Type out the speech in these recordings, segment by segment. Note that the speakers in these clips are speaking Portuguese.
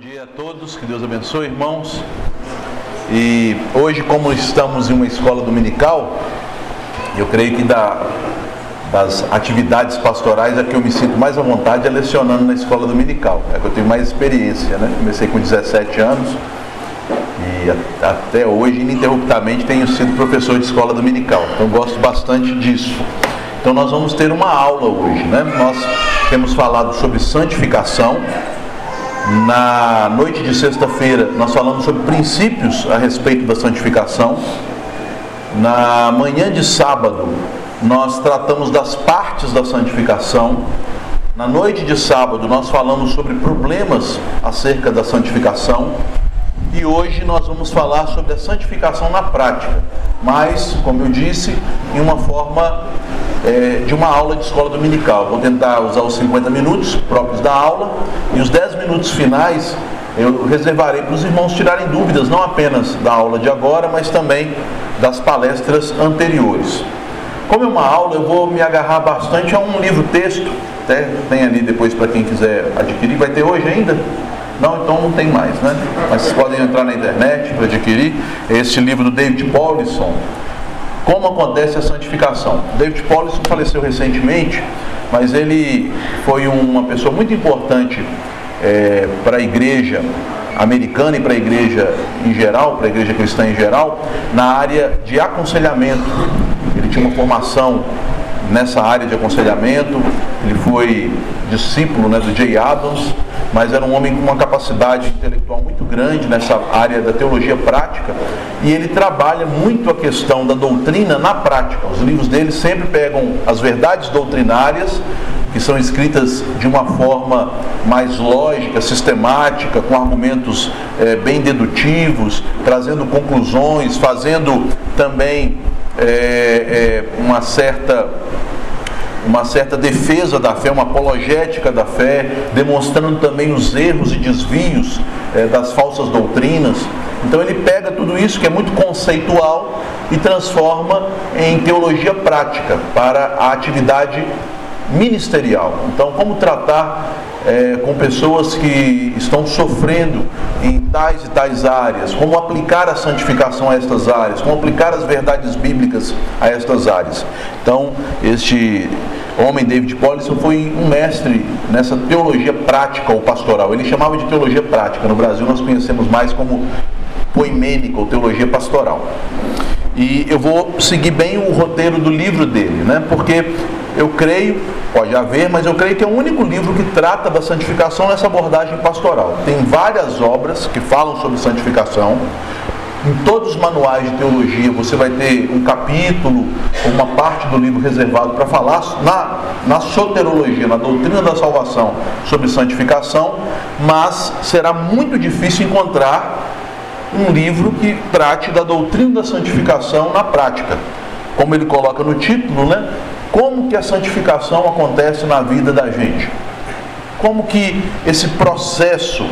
Bom dia a todos, que Deus abençoe, irmãos. E hoje, como estamos em uma escola dominical, eu creio que da, das atividades pastorais a que eu me sinto mais à vontade é lecionando na escola dominical. É que eu tenho mais experiência, né? Comecei com 17 anos e até hoje, ininterruptamente, tenho sido professor de escola dominical. Então, gosto bastante disso. Então, nós vamos ter uma aula hoje, né? Nós temos falado sobre santificação na noite de sexta-feira, nós falamos sobre princípios a respeito da santificação. Na manhã de sábado, nós tratamos das partes da santificação. Na noite de sábado, nós falamos sobre problemas acerca da santificação. E hoje nós vamos falar sobre a santificação na prática, mas, como eu disse, em uma forma é, de uma aula de escola dominical. Vou tentar usar os 50 minutos próprios da aula e os 10 minutos finais eu reservarei para os irmãos tirarem dúvidas, não apenas da aula de agora, mas também das palestras anteriores. Como é uma aula, eu vou me agarrar bastante a um livro-texto, até tem ali depois para quem quiser adquirir, vai ter hoje ainda? Não, então não tem mais, né? Mas vocês podem entrar na internet para adquirir este livro do David Paulison, como acontece a santificação. David Paulison faleceu recentemente, mas ele foi uma pessoa muito importante é, para a igreja americana e para a igreja em geral, para a igreja cristã em geral, na área de aconselhamento. Ele tinha uma formação nessa área de aconselhamento, ele foi discípulo né, do Jay Adams, mas era um homem com uma capacidade intelectual muito grande nessa área da teologia prática. E ele trabalha muito a questão da doutrina na prática. Os livros dele sempre pegam as verdades doutrinárias que são escritas de uma forma mais lógica, sistemática, com argumentos é, bem dedutivos, trazendo conclusões, fazendo também é, é, uma certa uma certa defesa da fé, uma apologética da fé, demonstrando também os erros e desvios é, das falsas doutrinas. Então ele pega tudo isso que é muito conceitual e transforma em teologia prática para a atividade ministerial. Então, como tratar é, com pessoas que estão sofrendo em tais e tais áreas, como aplicar a santificação a estas áreas, como aplicar as verdades bíblicas a estas áreas. Então, este homem, David Paulison, foi um mestre nessa teologia prática ou pastoral. Ele chamava de teologia prática. No Brasil, nós conhecemos mais como poimênica ou teologia pastoral. E eu vou seguir bem o roteiro do livro dele, né? Porque eu creio, pode haver, mas eu creio que é o único livro que trata da santificação nessa abordagem pastoral. Tem várias obras que falam sobre santificação. Em todos os manuais de teologia você vai ter um capítulo, uma parte do livro reservado para falar na, na soterologia, na doutrina da salvação sobre santificação, mas será muito difícil encontrar um livro que trate da doutrina da santificação na prática. Como ele coloca no título, né? Como que a santificação acontece na vida da gente? Como que esse processo,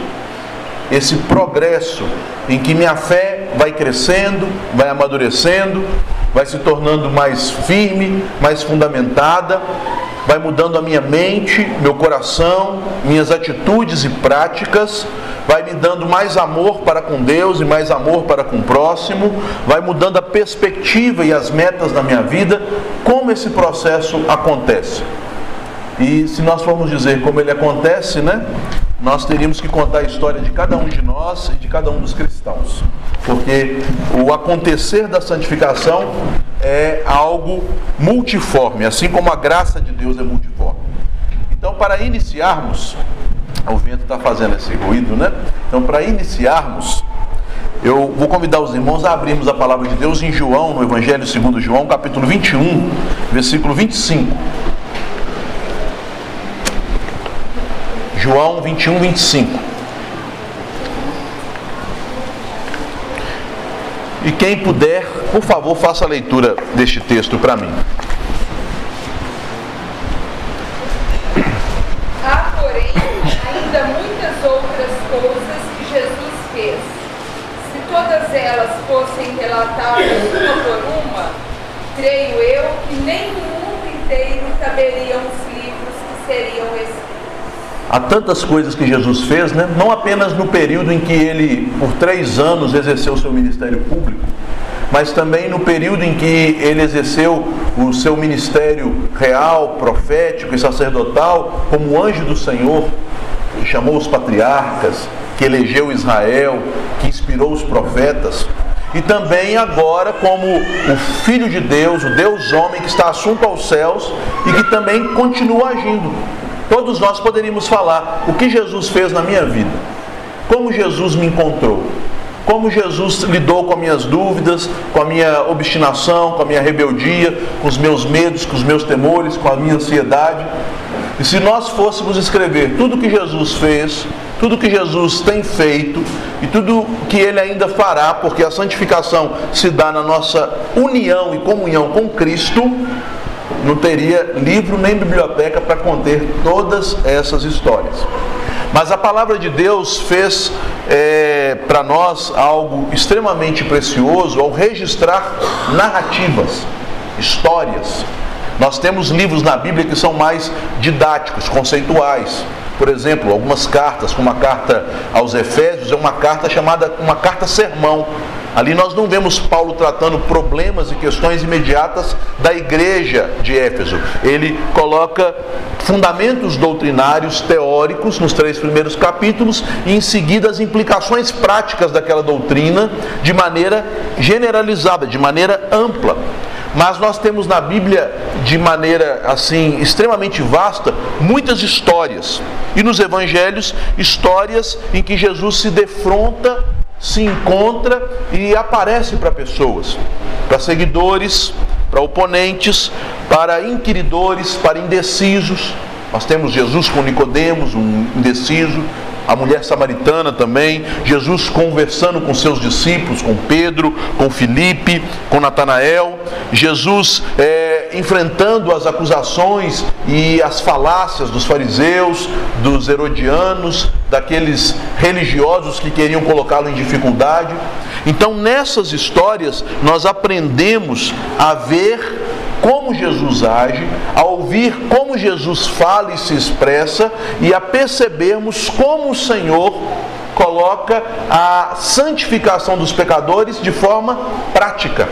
esse progresso em que minha fé vai crescendo, vai amadurecendo, vai se tornando mais firme, mais fundamentada, vai mudando a minha mente, meu coração, minhas atitudes e práticas, vai me dando mais amor para com Deus e mais amor para com o próximo, vai mudando a perspectiva e as metas da minha vida. Como esse processo acontece? E se nós formos dizer como ele acontece, né? Nós teríamos que contar a história de cada um de nós e de cada um dos cristãos. Porque o acontecer da santificação é algo multiforme, assim como a graça de Deus é multiforme. Então, para iniciarmos, o vento está fazendo esse ruído, né? Então, para iniciarmos, eu vou convidar os irmãos a abrirmos a palavra de Deus em João, no Evangelho segundo João, capítulo 21, versículo 25. João 21, 25. E quem puder, por favor, faça a leitura deste texto para mim. Há, porém, ainda muitas outras coisas que Jesus fez. Se todas elas fossem relatadas uma por uma, creio eu que nem no mundo inteiro caberiam os livros que seriam escritos. Há tantas coisas que Jesus fez, né? não apenas no período em que ele, por três anos, exerceu seu ministério público, mas também no período em que ele exerceu o seu ministério real, profético e sacerdotal como anjo do Senhor, que chamou os patriarcas, que elegeu Israel, que inspirou os profetas. E também agora como o Filho de Deus, o Deus homem que está assunto aos céus e que também continua agindo. Todos nós poderíamos falar o que Jesus fez na minha vida, como Jesus me encontrou, como Jesus lidou com as minhas dúvidas, com a minha obstinação, com a minha rebeldia, com os meus medos, com os meus temores, com a minha ansiedade. E se nós fôssemos escrever tudo que Jesus fez, tudo que Jesus tem feito e tudo que ele ainda fará, porque a santificação se dá na nossa união e comunhão com Cristo, não teria livro nem biblioteca para conter todas essas histórias. Mas a palavra de Deus fez é, para nós algo extremamente precioso ao registrar narrativas, histórias. Nós temos livros na Bíblia que são mais didáticos, conceituais. Por exemplo, algumas cartas, como a carta aos Efésios, é uma carta chamada uma carta sermão. Ali nós não vemos Paulo tratando problemas e questões imediatas da igreja de Éfeso. Ele coloca fundamentos doutrinários teóricos nos três primeiros capítulos e em seguida as implicações práticas daquela doutrina de maneira generalizada, de maneira ampla. Mas nós temos na Bíblia, de maneira assim extremamente vasta, muitas histórias. E nos evangelhos, histórias em que Jesus se defronta, se encontra e aparece para pessoas, para seguidores, para oponentes, para inquiridores, para indecisos. Nós temos Jesus com Nicodemos, um indeciso, a mulher samaritana também, Jesus conversando com seus discípulos, com Pedro, com Felipe, com Natanael, Jesus é, enfrentando as acusações e as falácias dos fariseus, dos herodianos, daqueles religiosos que queriam colocá-lo em dificuldade. Então, nessas histórias, nós aprendemos a ver como Jesus age, a ouvir como Jesus fala e se expressa e a percebermos como o Senhor coloca a santificação dos pecadores de forma prática.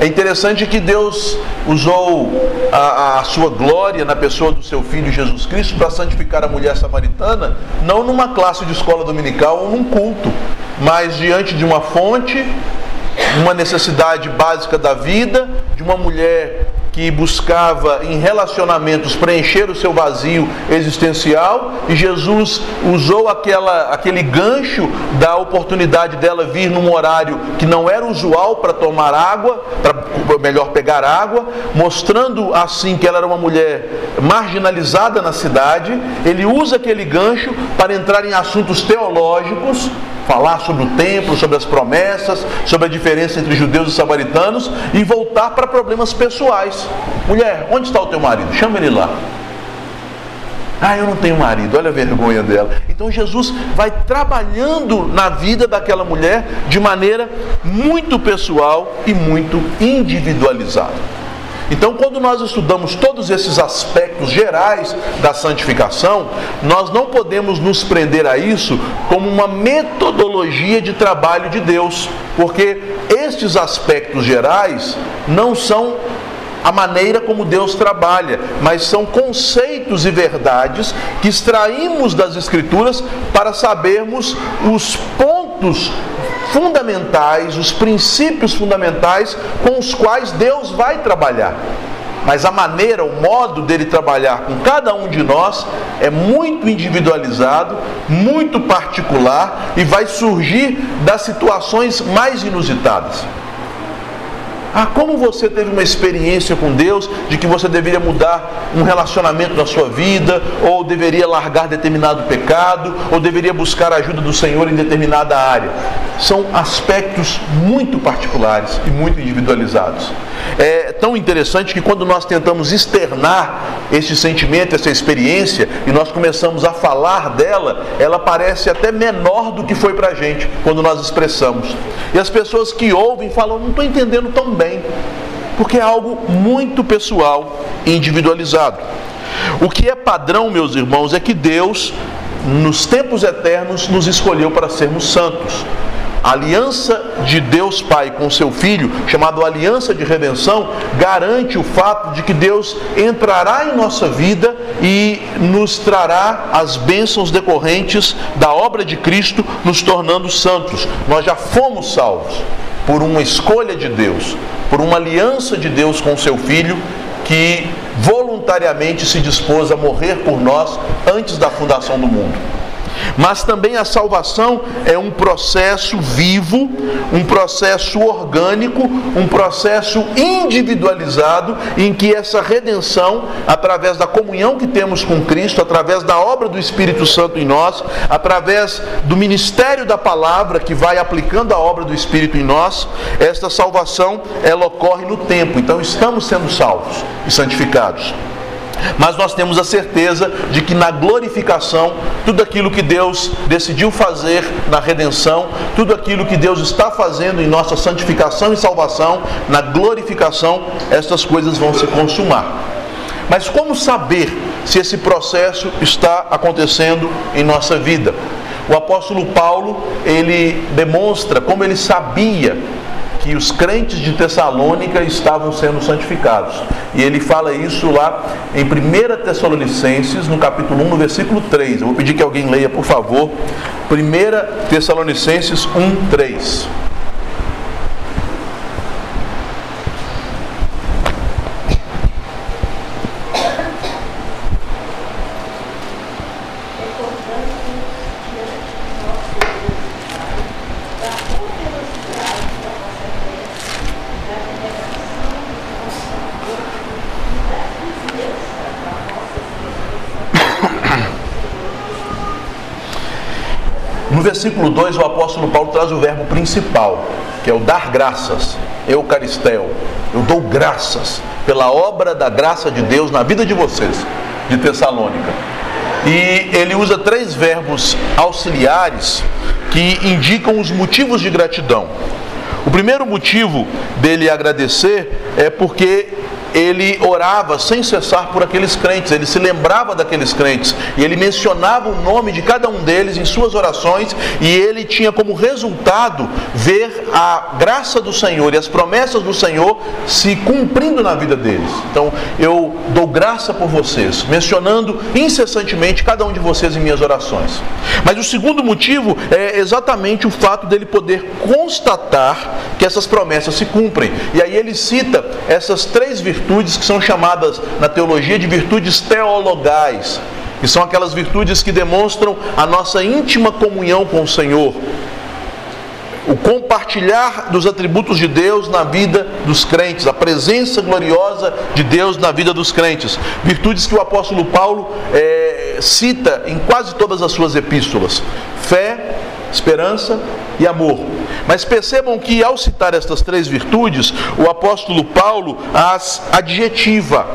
É interessante que Deus usou a, a, sua glória na pessoa do seu filho Jesus Cristo para santificar a mulher samaritana, não numa classe de escola dominical ou num culto, mas diante de uma fonte uma necessidade básica da vida, de uma mulher que buscava em relacionamentos preencher o seu vazio existencial e Jesus usou aquela, aquele gancho da oportunidade dela vir num horário que não era usual para tomar água, para melhor pegar água, mostrando assim que ela era uma mulher marginalizada na cidade. Ele usa aquele gancho para entrar em assuntos teológicos falar sobre o templo, sobre as promessas, sobre a diferença entre judeus e samaritanos e voltar para problemas pessoais. Mulher, onde está o teu marido? Chama ele lá. Ah, eu não tenho marido, olha a vergonha dela. Então Jesus vai trabalhando na vida daquela mulher de maneira muito pessoal e muito individualizada. Então, quando nós estudamos todos esses aspectos gerais da santificação, nós não podemos nos prender a isso como uma metodologia de trabalho de Deus, porque estes aspectos gerais não são a maneira como Deus trabalha, mas são conceitos e verdades que extraímos das Escrituras para sabermos os pontos fundamentais, os princípios fundamentais com os quais Deus vai trabalhar. Mas a maneira, o modo dele trabalhar com cada um de nós é muito individualizado, muito particular e vai surgir das situações mais inusitadas. Ah, como você teve uma experiência com Deus de que você deveria mudar um relacionamento na sua vida, ou deveria largar determinado pecado, ou deveria buscar a ajuda do Senhor em determinada área. São aspectos muito particulares e muito individualizados. É tão interessante que quando nós tentamos externar esse sentimento, essa experiência, e nós começamos a falar dela, ela parece até menor do que foi para a gente quando nós expressamos. E as pessoas que ouvem falam, não estou entendendo tão porque é algo muito pessoal e individualizado. O que é padrão, meus irmãos, é que Deus, nos tempos eternos, nos escolheu para sermos santos. A aliança de Deus Pai com seu Filho, chamada aliança de redenção, garante o fato de que Deus entrará em nossa vida e nos trará as bênçãos decorrentes da obra de Cristo, nos tornando santos. Nós já fomos salvos por uma escolha de Deus, por uma aliança de Deus com seu Filho, que voluntariamente se dispôs a morrer por nós antes da fundação do mundo. Mas também a salvação é um processo vivo, um processo orgânico, um processo individualizado em que essa redenção, através da comunhão que temos com Cristo, através da obra do Espírito Santo em nós, através do ministério da palavra que vai aplicando a obra do Espírito em nós, esta salvação ela ocorre no tempo. Então estamos sendo salvos e santificados. Mas nós temos a certeza de que na glorificação, tudo aquilo que Deus decidiu fazer na redenção, tudo aquilo que Deus está fazendo em nossa santificação e salvação, na glorificação, estas coisas vão se consumar. Mas como saber se esse processo está acontecendo em nossa vida? O apóstolo Paulo, ele demonstra como ele sabia que os crentes de Tessalônica estavam sendo santificados. E ele fala isso lá em 1 Tessalonicenses, no capítulo 1, no versículo 3. Eu vou pedir que alguém leia, por favor. 1 Tessalonicenses 1, 3. Versículo 2, o apóstolo Paulo traz o verbo principal, que é o dar graças, eucaristel. Eu dou graças pela obra da graça de Deus na vida de vocês, de Tessalônica. E ele usa três verbos auxiliares que indicam os motivos de gratidão. O primeiro motivo dele agradecer é porque ele orava sem cessar por aqueles crentes, ele se lembrava daqueles crentes e ele mencionava o nome de cada um deles em suas orações e ele tinha como resultado ver a graça do Senhor e as promessas do Senhor se cumprindo na vida deles. Então eu dou graça por vocês, mencionando incessantemente cada um de vocês em minhas orações. Mas o segundo motivo é exatamente o fato dele poder constatar que essas promessas se cumprem. E aí ele cita essas três virtudes virtudes que são chamadas na teologia de virtudes teologais, que são aquelas virtudes que demonstram a nossa íntima comunhão com o Senhor. O compartilhar dos atributos de Deus na vida dos crentes, a presença gloriosa de Deus na vida dos crentes. Virtudes que o apóstolo Paulo é, cita em quase todas as suas epístolas: fé, esperança e amor. Mas percebam que ao citar estas três virtudes, o apóstolo Paulo as adjetiva.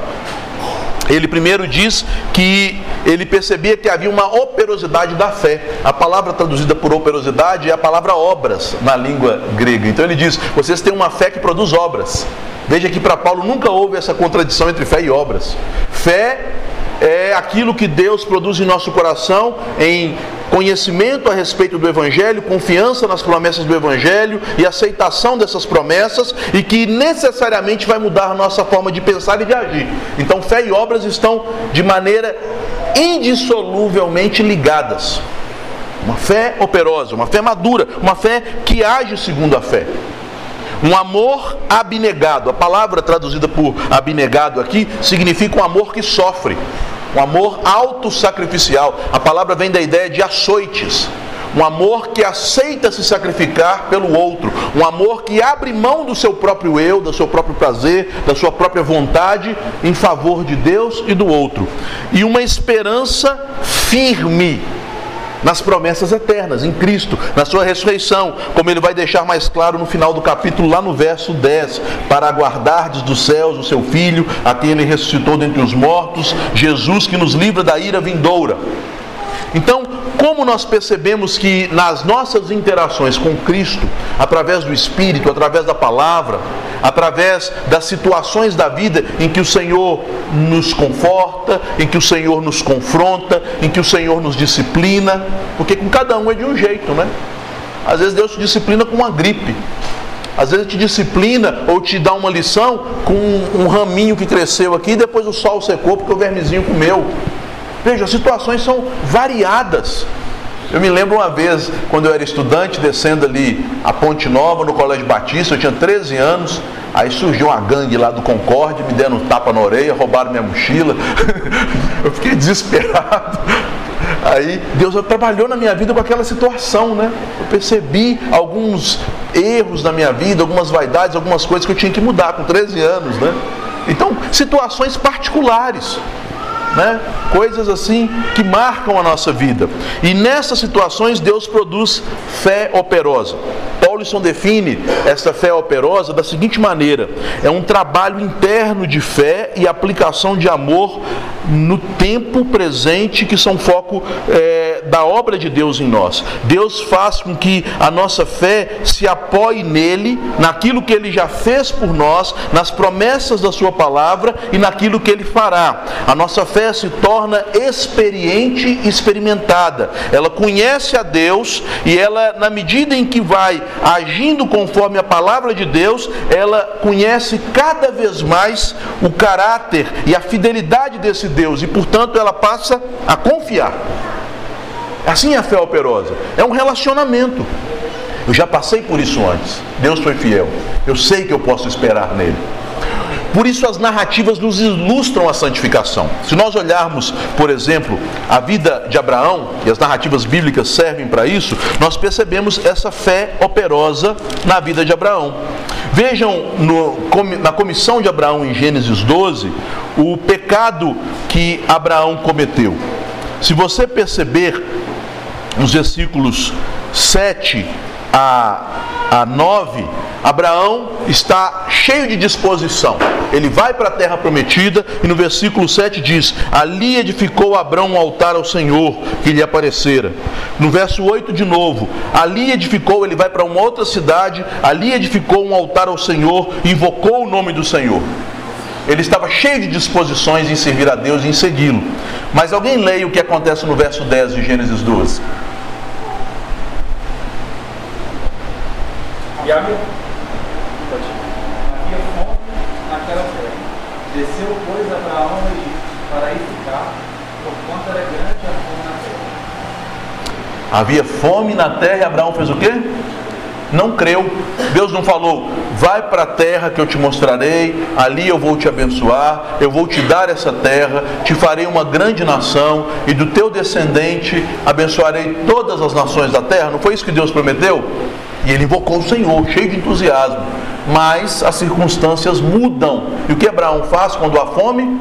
Ele primeiro diz que ele percebia que havia uma operosidade da fé. A palavra traduzida por operosidade é a palavra obras na língua grega. Então ele diz: vocês têm uma fé que produz obras. Veja que para Paulo nunca houve essa contradição entre fé e obras. Fé é aquilo que Deus produz em nosso coração em conhecimento a respeito do Evangelho, confiança nas promessas do Evangelho e aceitação dessas promessas e que necessariamente vai mudar a nossa forma de pensar e de agir. Então, fé e obras estão de maneira indissoluvelmente ligadas. Uma fé operosa, uma fé madura, uma fé que age segundo a fé. Um amor abnegado. A palavra traduzida por abnegado aqui significa um amor que sofre, um amor autossacrificial. A palavra vem da ideia de açoites. Um amor que aceita se sacrificar pelo outro. Um amor que abre mão do seu próprio eu, do seu próprio prazer, da sua própria vontade em favor de Deus e do outro. E uma esperança firme nas promessas eternas, em Cristo, na sua ressurreição, como ele vai deixar mais claro no final do capítulo, lá no verso 10, para aguardardes dos céus o seu Filho, a quem ele ressuscitou dentre os mortos, Jesus que nos livra da ira vindoura. Então, como nós percebemos que nas nossas interações com Cristo, através do Espírito, através da palavra, através das situações da vida em que o Senhor nos conforta, em que o Senhor nos confronta, em que o Senhor nos disciplina, porque com cada um é de um jeito, né? Às vezes Deus te disciplina com uma gripe. Às vezes te disciplina ou te dá uma lição com um raminho que cresceu aqui e depois o sol secou porque o vermezinho comeu. Veja, as situações são variadas. Eu me lembro uma vez, quando eu era estudante, descendo ali a Ponte Nova, no Colégio Batista, eu tinha 13 anos, aí surgiu uma gangue lá do Concorde, me deram um tapa na orelha, roubaram minha mochila. eu fiquei desesperado. Aí Deus trabalhou na minha vida com aquela situação, né? Eu percebi alguns erros na minha vida, algumas vaidades, algumas coisas que eu tinha que mudar com 13 anos, né? Então, situações particulares né? coisas assim que marcam a nossa vida. E nessas situações Deus produz fé operosa. Paulson define essa fé operosa da seguinte maneira: é um trabalho interno de fé e aplicação de amor no tempo presente que são foco é, da obra de Deus em nós. Deus faz com que a nossa fé se apoie nele, naquilo que ele já fez por nós, nas promessas da sua palavra e naquilo que ele fará. A nossa fé se torna experiente e experimentada. Ela conhece a Deus e ela, na medida em que vai agindo conforme a palavra de Deus, ela conhece cada vez mais o caráter e a fidelidade desse Deus e, portanto, ela passa a confiar. Assim é a fé operosa. É um relacionamento. Eu já passei por isso antes. Deus foi fiel. Eu sei que eu posso esperar nele. Por isso as narrativas nos ilustram a santificação. Se nós olharmos, por exemplo, a vida de Abraão, e as narrativas bíblicas servem para isso, nós percebemos essa fé operosa na vida de Abraão. Vejam no, na comissão de Abraão em Gênesis 12 o pecado que Abraão cometeu. Se você perceber nos versículos 7 a, a 9, Abraão está cheio de disposição. Ele vai para a terra prometida e no versículo 7 diz: Ali edificou Abraão um altar ao Senhor que lhe aparecera. No verso 8 de novo: Ali edificou, ele vai para uma outra cidade, ali edificou um altar ao Senhor, invocou o nome do Senhor. Ele estava cheio de disposições em servir a Deus e em segui-lo. Mas alguém leia o que acontece no verso 10 de Gênesis 12. E havia, havia fome naquela terra. Desceu, pois, Abraão Egito para aí ficar, porquanto era grande a fome na terra. Havia fome na terra e Abraão fez o quê? Não creu. Deus não falou, vai para a terra que eu te mostrarei, ali eu vou te abençoar, eu vou te dar essa terra, te farei uma grande nação e do teu descendente abençoarei todas as nações da terra. Não foi isso que Deus prometeu? E ele invocou o Senhor, cheio de entusiasmo. Mas as circunstâncias mudam. E o que Abraão faz quando há fome?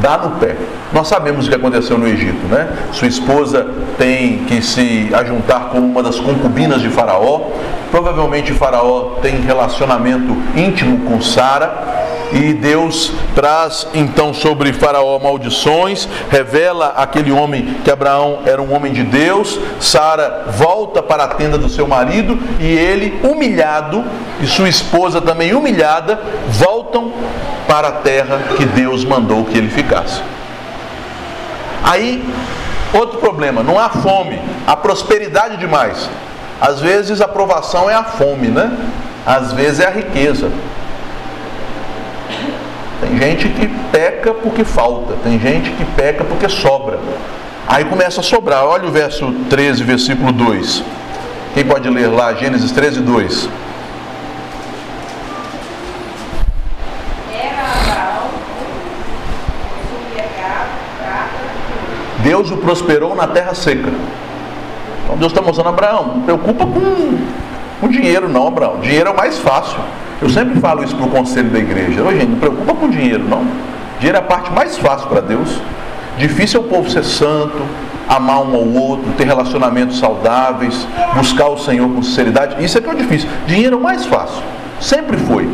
Dá no pé. Nós sabemos o que aconteceu no Egito, né? Sua esposa tem que se ajuntar com uma das concubinas de Faraó. Provavelmente Faraó tem relacionamento íntimo com Sara e Deus traz então sobre Faraó maldições, revela aquele homem que Abraão era um homem de Deus. Sara volta para a tenda do seu marido e ele, humilhado, e sua esposa também humilhada, voltam para a terra que Deus mandou que ele ficasse. Aí, outro problema, não há fome, há prosperidade demais. Às vezes a provação é a fome, né? Às vezes é a riqueza. Tem gente que peca porque falta, tem gente que peca porque sobra. Aí começa a sobrar. Olha o verso 13, versículo 2. Quem pode ler lá, Gênesis 13, 2. Deus o prosperou na terra seca. Então Deus está mostrando a Abraão, preocupa com, com dinheiro não, Abraão. Dinheiro é o mais fácil. Eu sempre falo isso para o conselho da igreja. Ô, gente, não preocupa com dinheiro, não. Dinheiro é a parte mais fácil para Deus. Difícil é o povo ser santo, amar um ao outro, ter relacionamentos saudáveis, buscar o Senhor com sinceridade. Isso é que é o difícil. Dinheiro é o mais fácil. Sempre foi.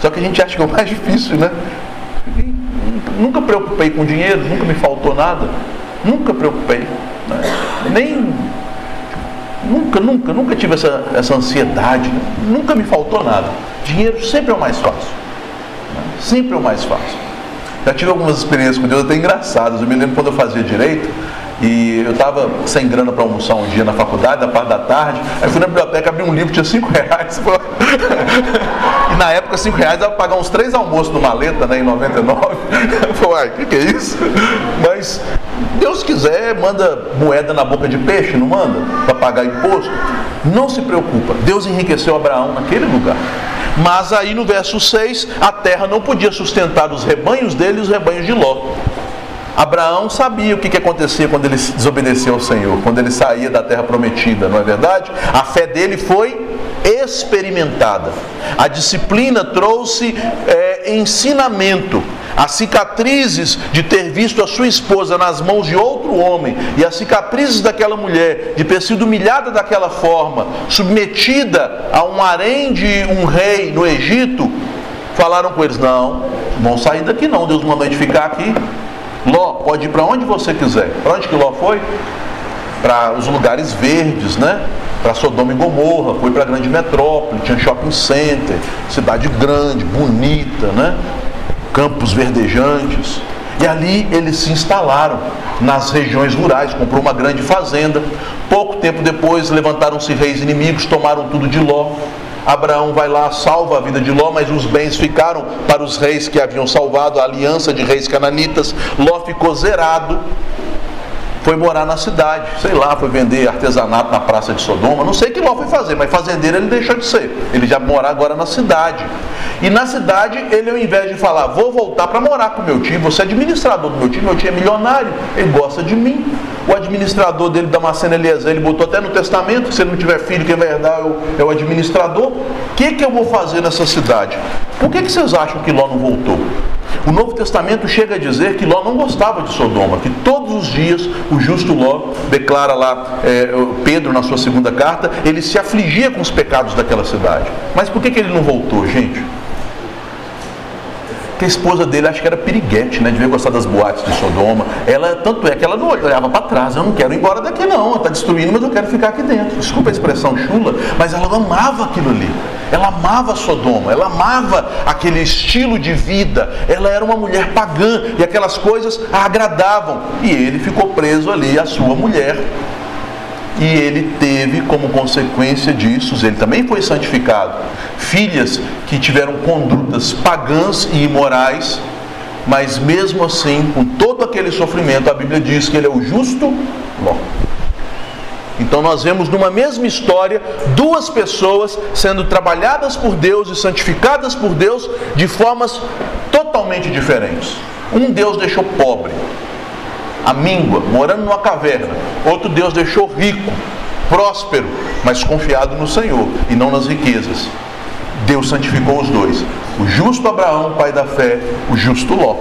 Só que a gente acha que é o mais difícil, né? Nunca preocupei com dinheiro, nunca me faltou nada. Nunca preocupei. Né? Nem. Nunca, nunca, nunca tive essa, essa ansiedade. Nunca me faltou nada. Dinheiro sempre é o mais fácil. Né? Sempre é o mais fácil. Já tive algumas experiências com Deus até engraçadas. Eu me lembro quando eu fazia direito, e eu estava sem grana para almoçar um dia na faculdade, da parte da tarde. Aí fui na biblioteca, abri um livro, tinha cinco reais. e na época, cinco reais dava pagar uns três almoços no maleta, né, em 99. Eu falei, o que, que é isso? Mas Deus quiser, manda moeda na boca de peixe, não manda? Para pagar imposto. Não se preocupa, Deus enriqueceu Abraão naquele lugar. Mas aí no verso 6, a terra não podia sustentar os rebanhos dele e os rebanhos de Ló. Abraão sabia o que, que acontecia quando ele desobedeceu ao Senhor, quando ele saía da terra prometida, não é verdade? A fé dele foi experimentada. A disciplina trouxe é, ensinamento. As cicatrizes de ter visto a sua esposa nas mãos de outro homem e as cicatrizes daquela mulher de ter sido humilhada daquela forma, submetida a um harém de um rei no Egito, falaram com eles: não, vão sair daqui não, Deus mandou a gente ficar aqui. Ló pode ir para onde você quiser. Para onde que Ló foi? Para os lugares verdes, né? Para Sodoma e Gomorra, foi para a grande metrópole, tinha shopping center, cidade grande, bonita, né? Campos verdejantes. E ali eles se instalaram nas regiões rurais, comprou uma grande fazenda. Pouco tempo depois levantaram-se reis inimigos, tomaram tudo de Ló. Abraão vai lá, salva a vida de Ló, mas os bens ficaram para os reis que haviam salvado, a aliança de reis cananitas. Ló ficou zerado, foi morar na cidade, sei lá, foi vender artesanato na praça de Sodoma, não sei o que Ló foi fazer, mas fazendeiro ele deixou de ser. Ele já mora agora na cidade. E na cidade, ele ao invés de falar, vou voltar para morar com meu tio, você é administrador do meu tio, meu tio é milionário, ele gosta de mim. O administrador dele, Damasceno Eliezer, ele botou até no testamento, se ele não tiver filho, quem vai herdar é o, é administrador. O que, que eu vou fazer nessa cidade? Por que, que vocês acham que Ló não voltou? O Novo Testamento chega a dizer que Ló não gostava de Sodoma, que todos os dias o justo Ló, declara lá é, Pedro na sua segunda carta, ele se afligia com os pecados daquela cidade. Mas por que, que ele não voltou, gente? Que a esposa dele acho que era piriguete, né? Devia gostar das boates de Sodoma. Ela, tanto é que ela não olhava para trás, eu não quero ir embora daqui não, está destruindo, mas eu quero ficar aqui dentro. Desculpa a expressão chula, mas ela amava aquilo ali. Ela amava Sodoma, ela amava aquele estilo de vida. Ela era uma mulher pagã e aquelas coisas a agradavam. E ele ficou preso ali, a sua mulher e ele teve como consequência disso, ele também foi santificado, filhas que tiveram condutas pagãs e imorais, mas mesmo assim, com todo aquele sofrimento, a Bíblia diz que ele é o justo Ló. Então nós vemos numa mesma história duas pessoas sendo trabalhadas por Deus e santificadas por Deus de formas totalmente diferentes. Um Deus deixou pobre, a míngua, morando numa caverna. Outro Deus deixou rico, próspero, mas confiado no Senhor e não nas riquezas. Deus santificou os dois. O justo Abraão, pai da fé, o justo Ló.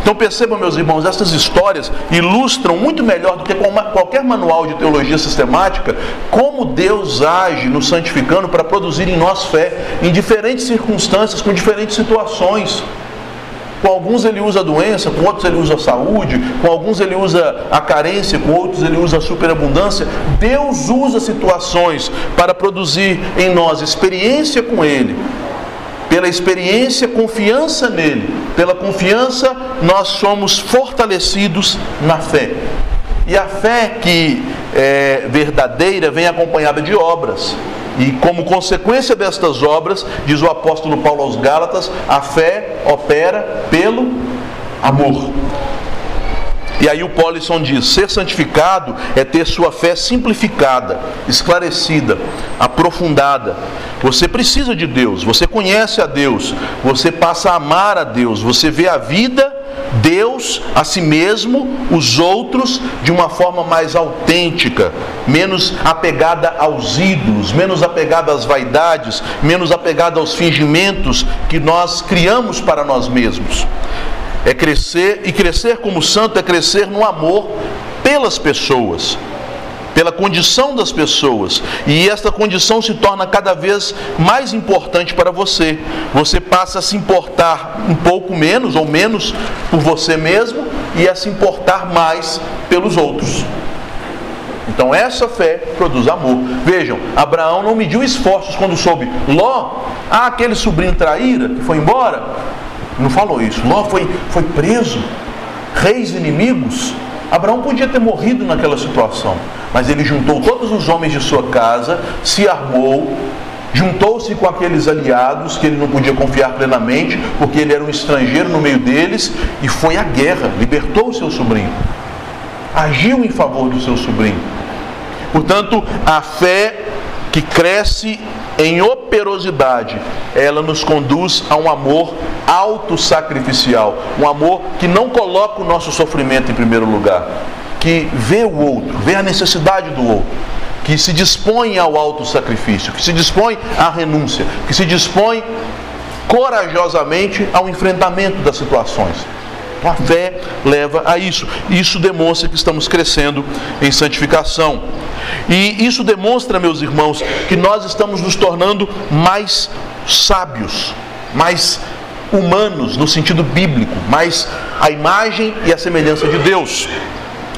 Então percebam, meus irmãos, essas histórias ilustram muito melhor do que qualquer manual de teologia sistemática como Deus age nos santificando para produzir em nós fé em diferentes circunstâncias, com diferentes situações. Com alguns ele usa a doença, com outros ele usa a saúde, com alguns ele usa a carência, com outros ele usa a superabundância. Deus usa situações para produzir em nós experiência com Ele. Pela experiência, confiança nele. Pela confiança, nós somos fortalecidos na fé. E a fé que é verdadeira vem acompanhada de obras. E como consequência destas obras, diz o apóstolo Paulo aos Gálatas, a fé opera pelo amor. E aí o Polisson diz: ser santificado é ter sua fé simplificada, esclarecida, aprofundada. Você precisa de Deus, você conhece a Deus, você passa a amar a Deus, você vê a vida Deus, a si mesmo, os outros, de uma forma mais autêntica, menos apegada aos ídolos, menos apegada às vaidades, menos apegada aos fingimentos que nós criamos para nós mesmos. É crescer, e crescer como santo é crescer no amor pelas pessoas pela condição das pessoas. E esta condição se torna cada vez mais importante para você. Você passa a se importar um pouco menos ou menos por você mesmo e a se importar mais pelos outros. Então essa fé produz amor. Vejam, Abraão não mediu esforços quando soube. Ló, ah, aquele sobrinho traíra que foi embora. Não falou isso. Ló foi, foi preso. Reis inimigos. Abraão podia ter morrido naquela situação, mas ele juntou todos os homens de sua casa, se armou, juntou-se com aqueles aliados que ele não podia confiar plenamente, porque ele era um estrangeiro no meio deles, e foi à guerra, libertou o seu sobrinho, agiu em favor do seu sobrinho. Portanto, a fé que cresce em operosidade, ela nos conduz a um amor autossacrificial, um amor que não coloca o nosso sofrimento em primeiro lugar, que vê o outro, vê a necessidade do outro, que se dispõe ao autossacrifício, que se dispõe à renúncia, que se dispõe corajosamente ao enfrentamento das situações. A fé leva a isso. Isso demonstra que estamos crescendo em santificação. E isso demonstra, meus irmãos, que nós estamos nos tornando mais sábios, mais humanos no sentido bíblico, mais a imagem e a semelhança de Deus.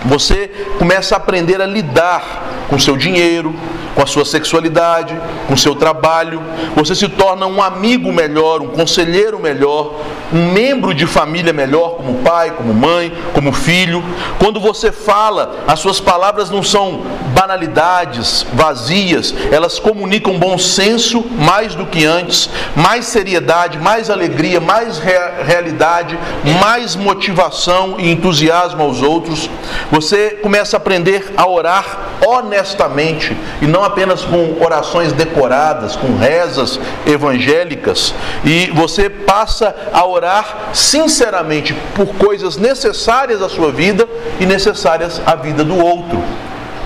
Você começa a aprender a lidar com seu dinheiro, com a sua sexualidade, com o seu trabalho. Você se torna um amigo melhor, um conselheiro melhor, um membro de família melhor, como pai, como mãe, como filho. Quando você fala, as suas palavras não são banalidades, vazias, elas comunicam bom senso mais do que antes, mais seriedade, mais alegria, mais rea realidade, mais motivação e entusiasmo aos outros. Você começa a aprender a orar honestamente e não apenas com orações decoradas, com rezas evangélicas, e você passa a orar sinceramente por coisas necessárias à sua vida e necessárias à vida do outro.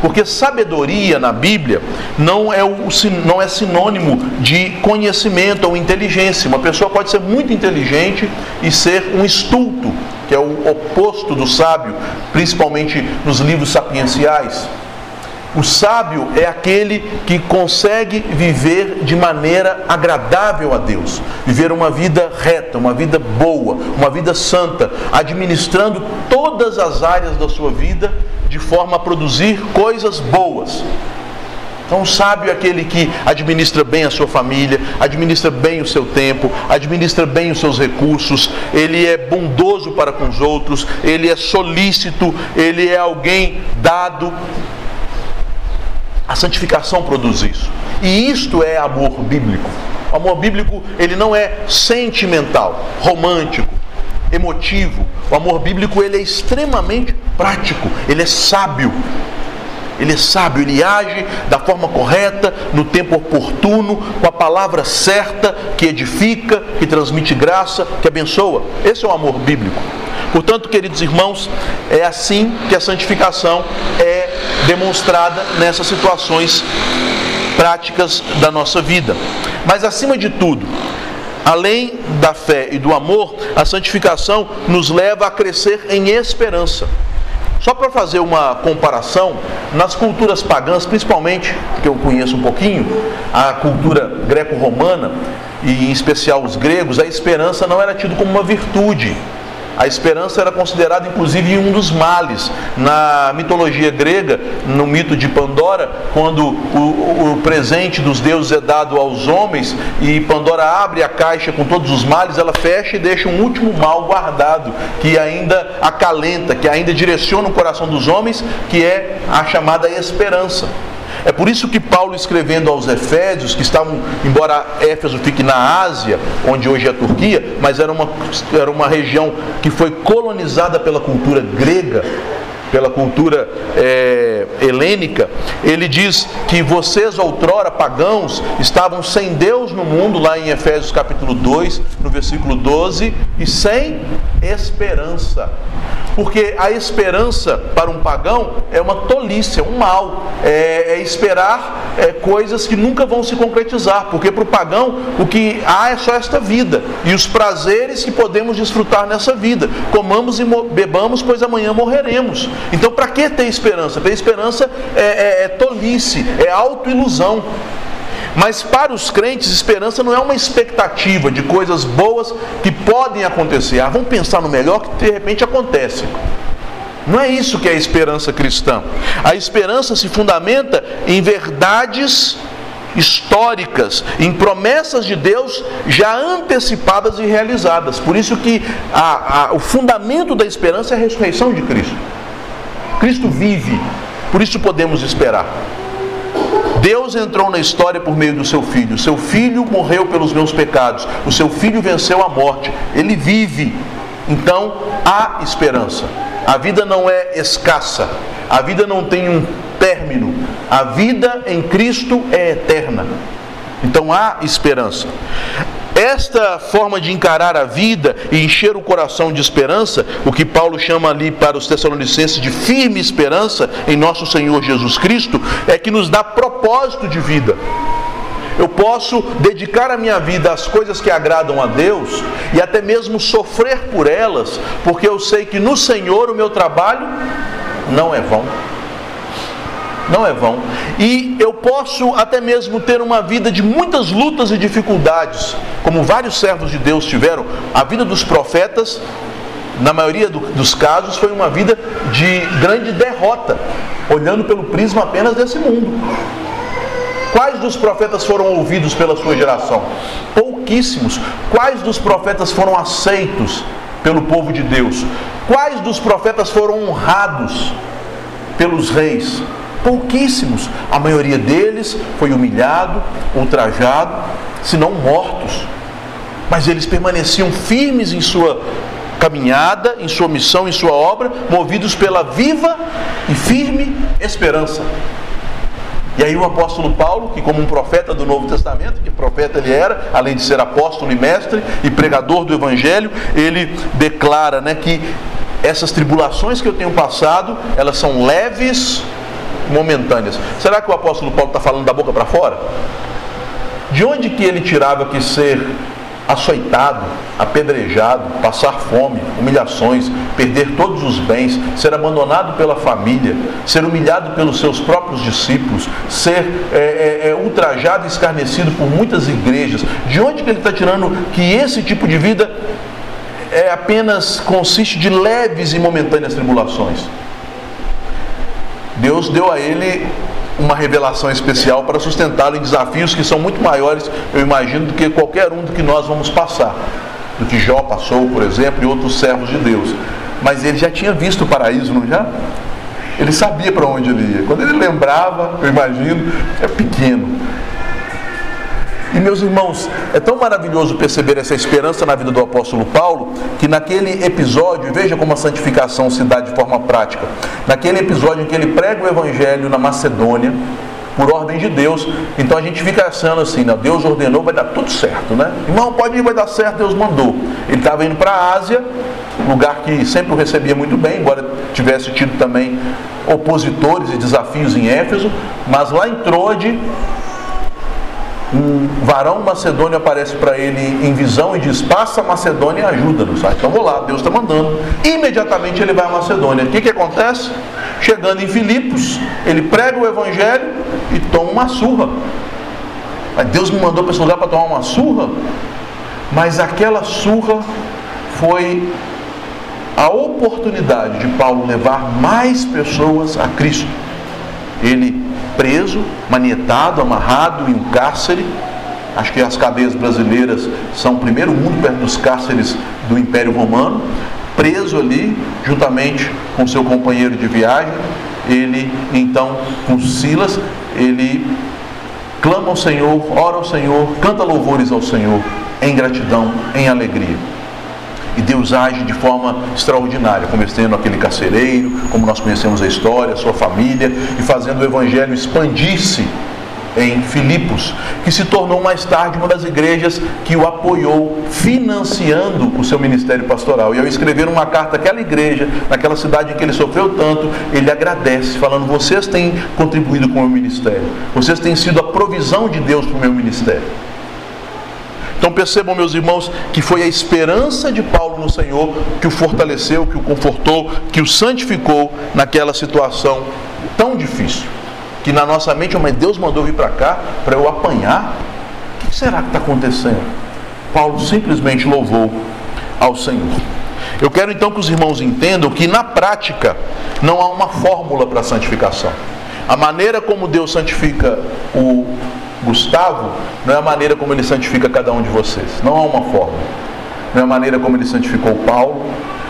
Porque sabedoria na Bíblia não é, o, não é sinônimo de conhecimento ou inteligência. Uma pessoa pode ser muito inteligente e ser um estulto, que é o oposto do sábio, principalmente nos livros sapienciais. O sábio é aquele que consegue viver de maneira agradável a Deus, viver uma vida reta, uma vida boa, uma vida santa, administrando todas as áreas da sua vida de forma a produzir coisas boas. Então, o sábio é aquele que administra bem a sua família, administra bem o seu tempo, administra bem os seus recursos, ele é bondoso para com os outros, ele é solícito, ele é alguém dado a santificação produz isso. E isto é amor bíblico. O amor bíblico, ele não é sentimental, romântico, emotivo. O amor bíblico, ele é extremamente prático, ele é sábio. Ele é sábio, ele age da forma correta, no tempo oportuno, com a palavra certa, que edifica, que transmite graça, que abençoa. Esse é o amor bíblico. Portanto, queridos irmãos, é assim que a santificação é demonstrada nessas situações práticas da nossa vida. Mas acima de tudo, além da fé e do amor, a santificação nos leva a crescer em esperança. Só para fazer uma comparação, nas culturas pagãs, principalmente, que eu conheço um pouquinho, a cultura greco-romana, e em especial os gregos, a esperança não era tida como uma virtude, a esperança era considerada inclusive um dos males. Na mitologia grega, no mito de Pandora, quando o, o, presente dos deuses é dado aos homens e Pandora abre a caixa com todos os males, ela fecha e deixa um último mal guardado, que ainda acalenta, que ainda direciona o coração dos homens, que é a chamada esperança. É por isso que Paulo, escrevendo aos Efésios, que estavam, embora Éfeso fique na Ásia, onde hoje é a Turquia, mas era uma, era uma região que foi colonizada pela cultura grega, pela cultura é, helênica, ele diz que vocês, outrora pagãos, estavam sem Deus no mundo, lá em Efésios capítulo 2, no versículo 12, e sem esperança. Porque a esperança para um pagão é uma tolice, é um mal, é, é esperar é, coisas que nunca vão se concretizar, porque para o pagão o que há é só esta vida e os prazeres que podemos desfrutar nessa vida. Comamos e bebamos, pois amanhã morreremos. Então, para que ter esperança? Ter esperança é, é, é tolice, é autoilusão. Mas para os crentes, esperança não é uma expectativa de coisas boas que podem acontecer. Ah, vamos pensar no melhor que de repente acontece. Não é isso que é a esperança cristã. A esperança se fundamenta em verdades históricas, em promessas de Deus já antecipadas e realizadas. Por isso que a, a, o fundamento da esperança é a ressurreição de Cristo. Cristo vive, por isso podemos esperar. Deus entrou na história por meio do seu filho. Seu filho morreu pelos meus pecados. O seu filho venceu a morte. Ele vive. Então há esperança. A vida não é escassa. A vida não tem um término. A vida em Cristo é eterna. Então há esperança. Esta forma de encarar a vida e encher o coração de esperança, o que Paulo chama ali para os Tessalonicenses de firme esperança em nosso Senhor Jesus Cristo, é que nos dá propósito de vida. Eu posso dedicar a minha vida às coisas que agradam a Deus e até mesmo sofrer por elas, porque eu sei que no Senhor o meu trabalho não é vão não é vão. E eu posso até mesmo ter uma vida de muitas lutas e dificuldades, como vários servos de Deus tiveram. A vida dos profetas, na maioria do, dos casos, foi uma vida de grande derrota, olhando pelo prisma apenas desse mundo. Quais dos profetas foram ouvidos pela sua geração? Pouquíssimos. Quais dos profetas foram aceitos pelo povo de Deus? Quais dos profetas foram honrados pelos reis? Pouquíssimos. A maioria deles foi humilhado, ultrajado, se não mortos. Mas eles permaneciam firmes em sua caminhada, em sua missão, em sua obra, movidos pela viva e firme esperança. E aí o apóstolo Paulo, que como um profeta do Novo Testamento, que profeta ele era, além de ser apóstolo e mestre e pregador do evangelho, ele declara, né, que essas tribulações que eu tenho passado, elas são leves momentâneas. Será que o apóstolo Paulo está falando da boca para fora? De onde que ele tirava que ser açoitado, apedrejado, passar fome, humilhações, perder todos os bens, ser abandonado pela família, ser humilhado pelos seus próprios discípulos, ser é, é, é ultrajado e escarnecido por muitas igrejas. De onde que ele está tirando que esse tipo de vida é apenas consiste de leves e momentâneas tribulações? Deus deu a ele uma revelação especial para sustentá-lo em desafios que são muito maiores, eu imagino, do que qualquer um do que nós vamos passar. Do que Jó passou, por exemplo, e outros servos de Deus. Mas ele já tinha visto o paraíso, não já? Ele sabia para onde ele ia. Quando ele lembrava, eu imagino, é pequeno. E meus irmãos, é tão maravilhoso perceber essa esperança na vida do apóstolo Paulo, que naquele episódio, veja como a santificação se dá de forma prática. Naquele episódio em que ele prega o evangelho na Macedônia, por ordem de Deus. Então a gente fica achando assim, né? Deus ordenou, vai dar tudo certo, né? Irmão, pode ir, vai dar certo, Deus mandou. Ele estava indo para a Ásia, lugar que sempre o recebia muito bem, embora tivesse tido também opositores e desafios em Éfeso, mas lá em Trode um varão macedônio aparece para ele em visão e diz: Passa a Macedônia e ajuda-nos. Ah, então vou lá, Deus está mandando. Imediatamente ele vai à Macedônia. O que, que acontece? Chegando em Filipos, ele prega o evangelho e toma uma surra. Mas Deus me mandou para esse lugar para tomar uma surra. Mas aquela surra foi a oportunidade de Paulo levar mais pessoas a Cristo. Ele preso, manietado, amarrado em um cárcere. Acho que as cadeias brasileiras são o primeiro mundo perto dos cárceres do Império Romano. Preso ali, juntamente com seu companheiro de viagem, ele então, com Silas, ele clama ao Senhor, ora ao Senhor, canta louvores ao Senhor, em gratidão, em alegria. E Deus age de forma extraordinária, convertendo aquele carcereiro, como nós conhecemos a história, a sua família, e fazendo o evangelho expandir-se em Filipos, que se tornou mais tarde uma das igrejas que o apoiou, financiando o seu ministério pastoral. E ao escrever uma carta àquela igreja, naquela cidade em que ele sofreu tanto, ele agradece, falando: Vocês têm contribuído com o meu ministério, vocês têm sido a provisão de Deus para o meu ministério. Então percebam, meus irmãos, que foi a esperança de Paulo no Senhor que o fortaleceu, que o confortou, que o santificou naquela situação tão difícil. Que na nossa mente, oh, mas Deus mandou vir para cá para eu apanhar. O que será que está acontecendo? Paulo simplesmente louvou ao Senhor. Eu quero então que os irmãos entendam que na prática não há uma fórmula para santificação. A maneira como Deus santifica o Gustavo não é a maneira como ele santifica cada um de vocês. Não há uma fórmula. Não é a maneira como ele santificou Paulo.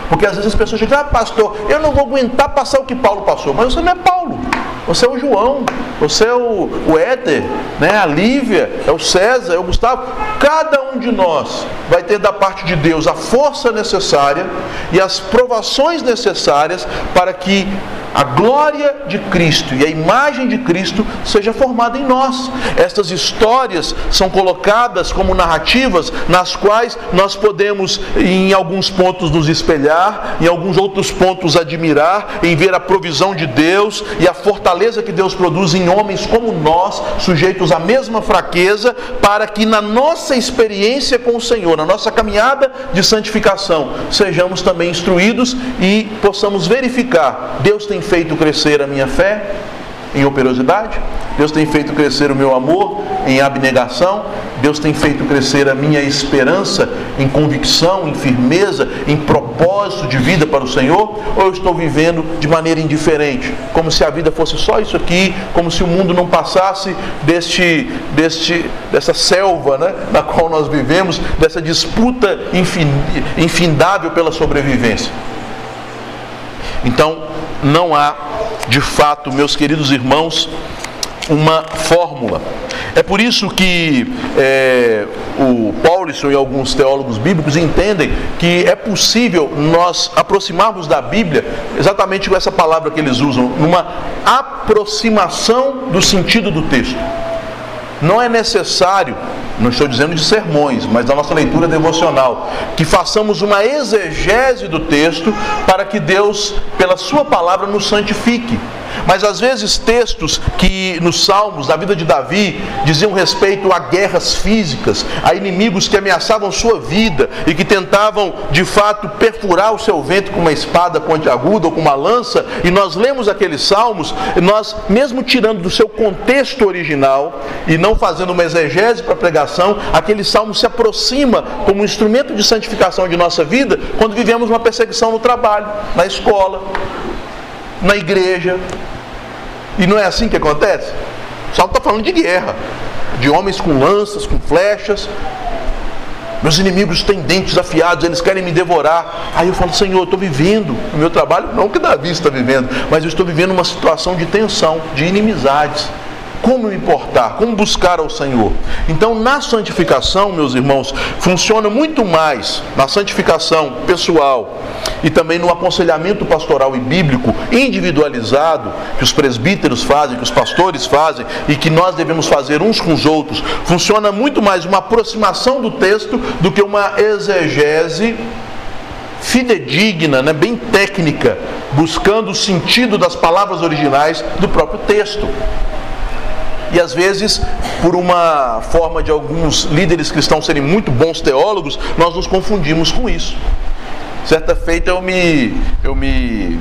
Porque às vezes as pessoas dizem, ah, pastor, eu não vou aguentar passar o que Paulo passou. Mas você não é Paulo. Você é o João, você é o, o Éder, né? a Lívia, é o César, é o Gustavo. Cada um de nós vai ter da parte de Deus a força necessária e as provações necessárias para que a glória de Cristo e a imagem de Cristo seja formada em nós. Estas histórias são colocadas como narrativas nas quais nós podemos, em alguns pontos, nos espelhar, em alguns outros pontos, admirar, em ver a provisão de Deus e a fortaleza que Deus produz em homens como nós, sujeitos à mesma fraqueza, para que na nossa experiência com o Senhor, na nossa caminhada de santificação, sejamos também instruídos e possamos verificar: Deus tem feito crescer a minha fé em operosidade, Deus tem feito crescer o meu amor em abnegação, Deus tem feito crescer a minha esperança em convicção, em firmeza, em propósito de vida para o Senhor, ou eu estou vivendo de maneira indiferente, como se a vida fosse só isso aqui, como se o mundo não passasse deste, deste, dessa selva né, na qual nós vivemos, dessa disputa infindável pela sobrevivência. Então, não há, de fato, meus queridos irmãos, uma fórmula. É por isso que é, o Paulson e alguns teólogos bíblicos entendem que é possível nós aproximarmos da Bíblia exatamente com essa palavra que eles usam, numa aproximação do sentido do texto. Não é necessário, não estou dizendo de sermões, mas da nossa leitura devocional, que façamos uma exegese do texto para que Deus, pela Sua palavra, nos santifique. Mas às vezes textos que nos Salmos, da vida de Davi, diziam respeito a guerras físicas, a inimigos que ameaçavam sua vida e que tentavam de fato perfurar o seu ventre com uma espada pontiaguda ou com uma lança, e nós lemos aqueles salmos, nós, mesmo tirando do seu contexto original e não fazendo uma exegese para pregação, aquele salmo se aproxima como um instrumento de santificação de nossa vida quando vivemos uma perseguição no trabalho, na escola, na igreja. E não é assim que acontece? Salmo está falando de guerra, de homens com lanças, com flechas. Meus inimigos têm dentes afiados, eles querem me devorar. Aí eu falo, Senhor, eu estou vivendo o meu trabalho, não que Davi está vivendo, mas eu estou vivendo uma situação de tensão, de inimizades. Como me importar? Como buscar ao Senhor? Então, na santificação, meus irmãos, funciona muito mais na santificação pessoal e também no aconselhamento pastoral e bíblico individualizado que os presbíteros fazem, que os pastores fazem e que nós devemos fazer uns com os outros. Funciona muito mais uma aproximação do texto do que uma exegese fidedigna, né, bem técnica, buscando o sentido das palavras originais do próprio texto. E às vezes, por uma forma de alguns líderes cristãos serem muito bons teólogos, nós nos confundimos com isso. Certa feita eu me, eu me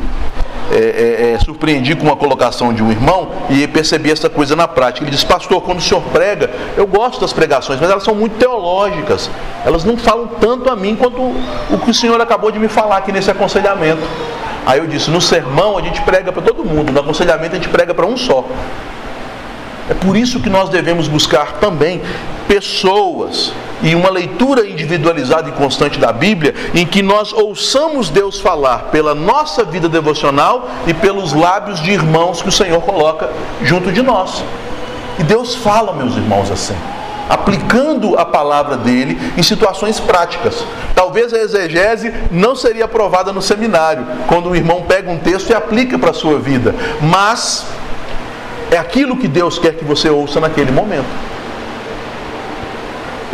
é, é, é, surpreendi com uma colocação de um irmão e percebi essa coisa na prática. Ele disse, pastor, quando o senhor prega, eu gosto das pregações, mas elas são muito teológicas. Elas não falam tanto a mim quanto o que o senhor acabou de me falar aqui nesse aconselhamento. Aí eu disse, no sermão a gente prega para todo mundo, no aconselhamento a gente prega para um só. É por isso que nós devemos buscar também pessoas e uma leitura individualizada e constante da Bíblia, em que nós ouçamos Deus falar pela nossa vida devocional e pelos lábios de irmãos que o Senhor coloca junto de nós. E Deus fala, meus irmãos, assim aplicando a palavra dele em situações práticas. Talvez a exegese não seria aprovada no seminário, quando o irmão pega um texto e aplica para a sua vida, mas é aquilo que Deus quer que você ouça naquele momento.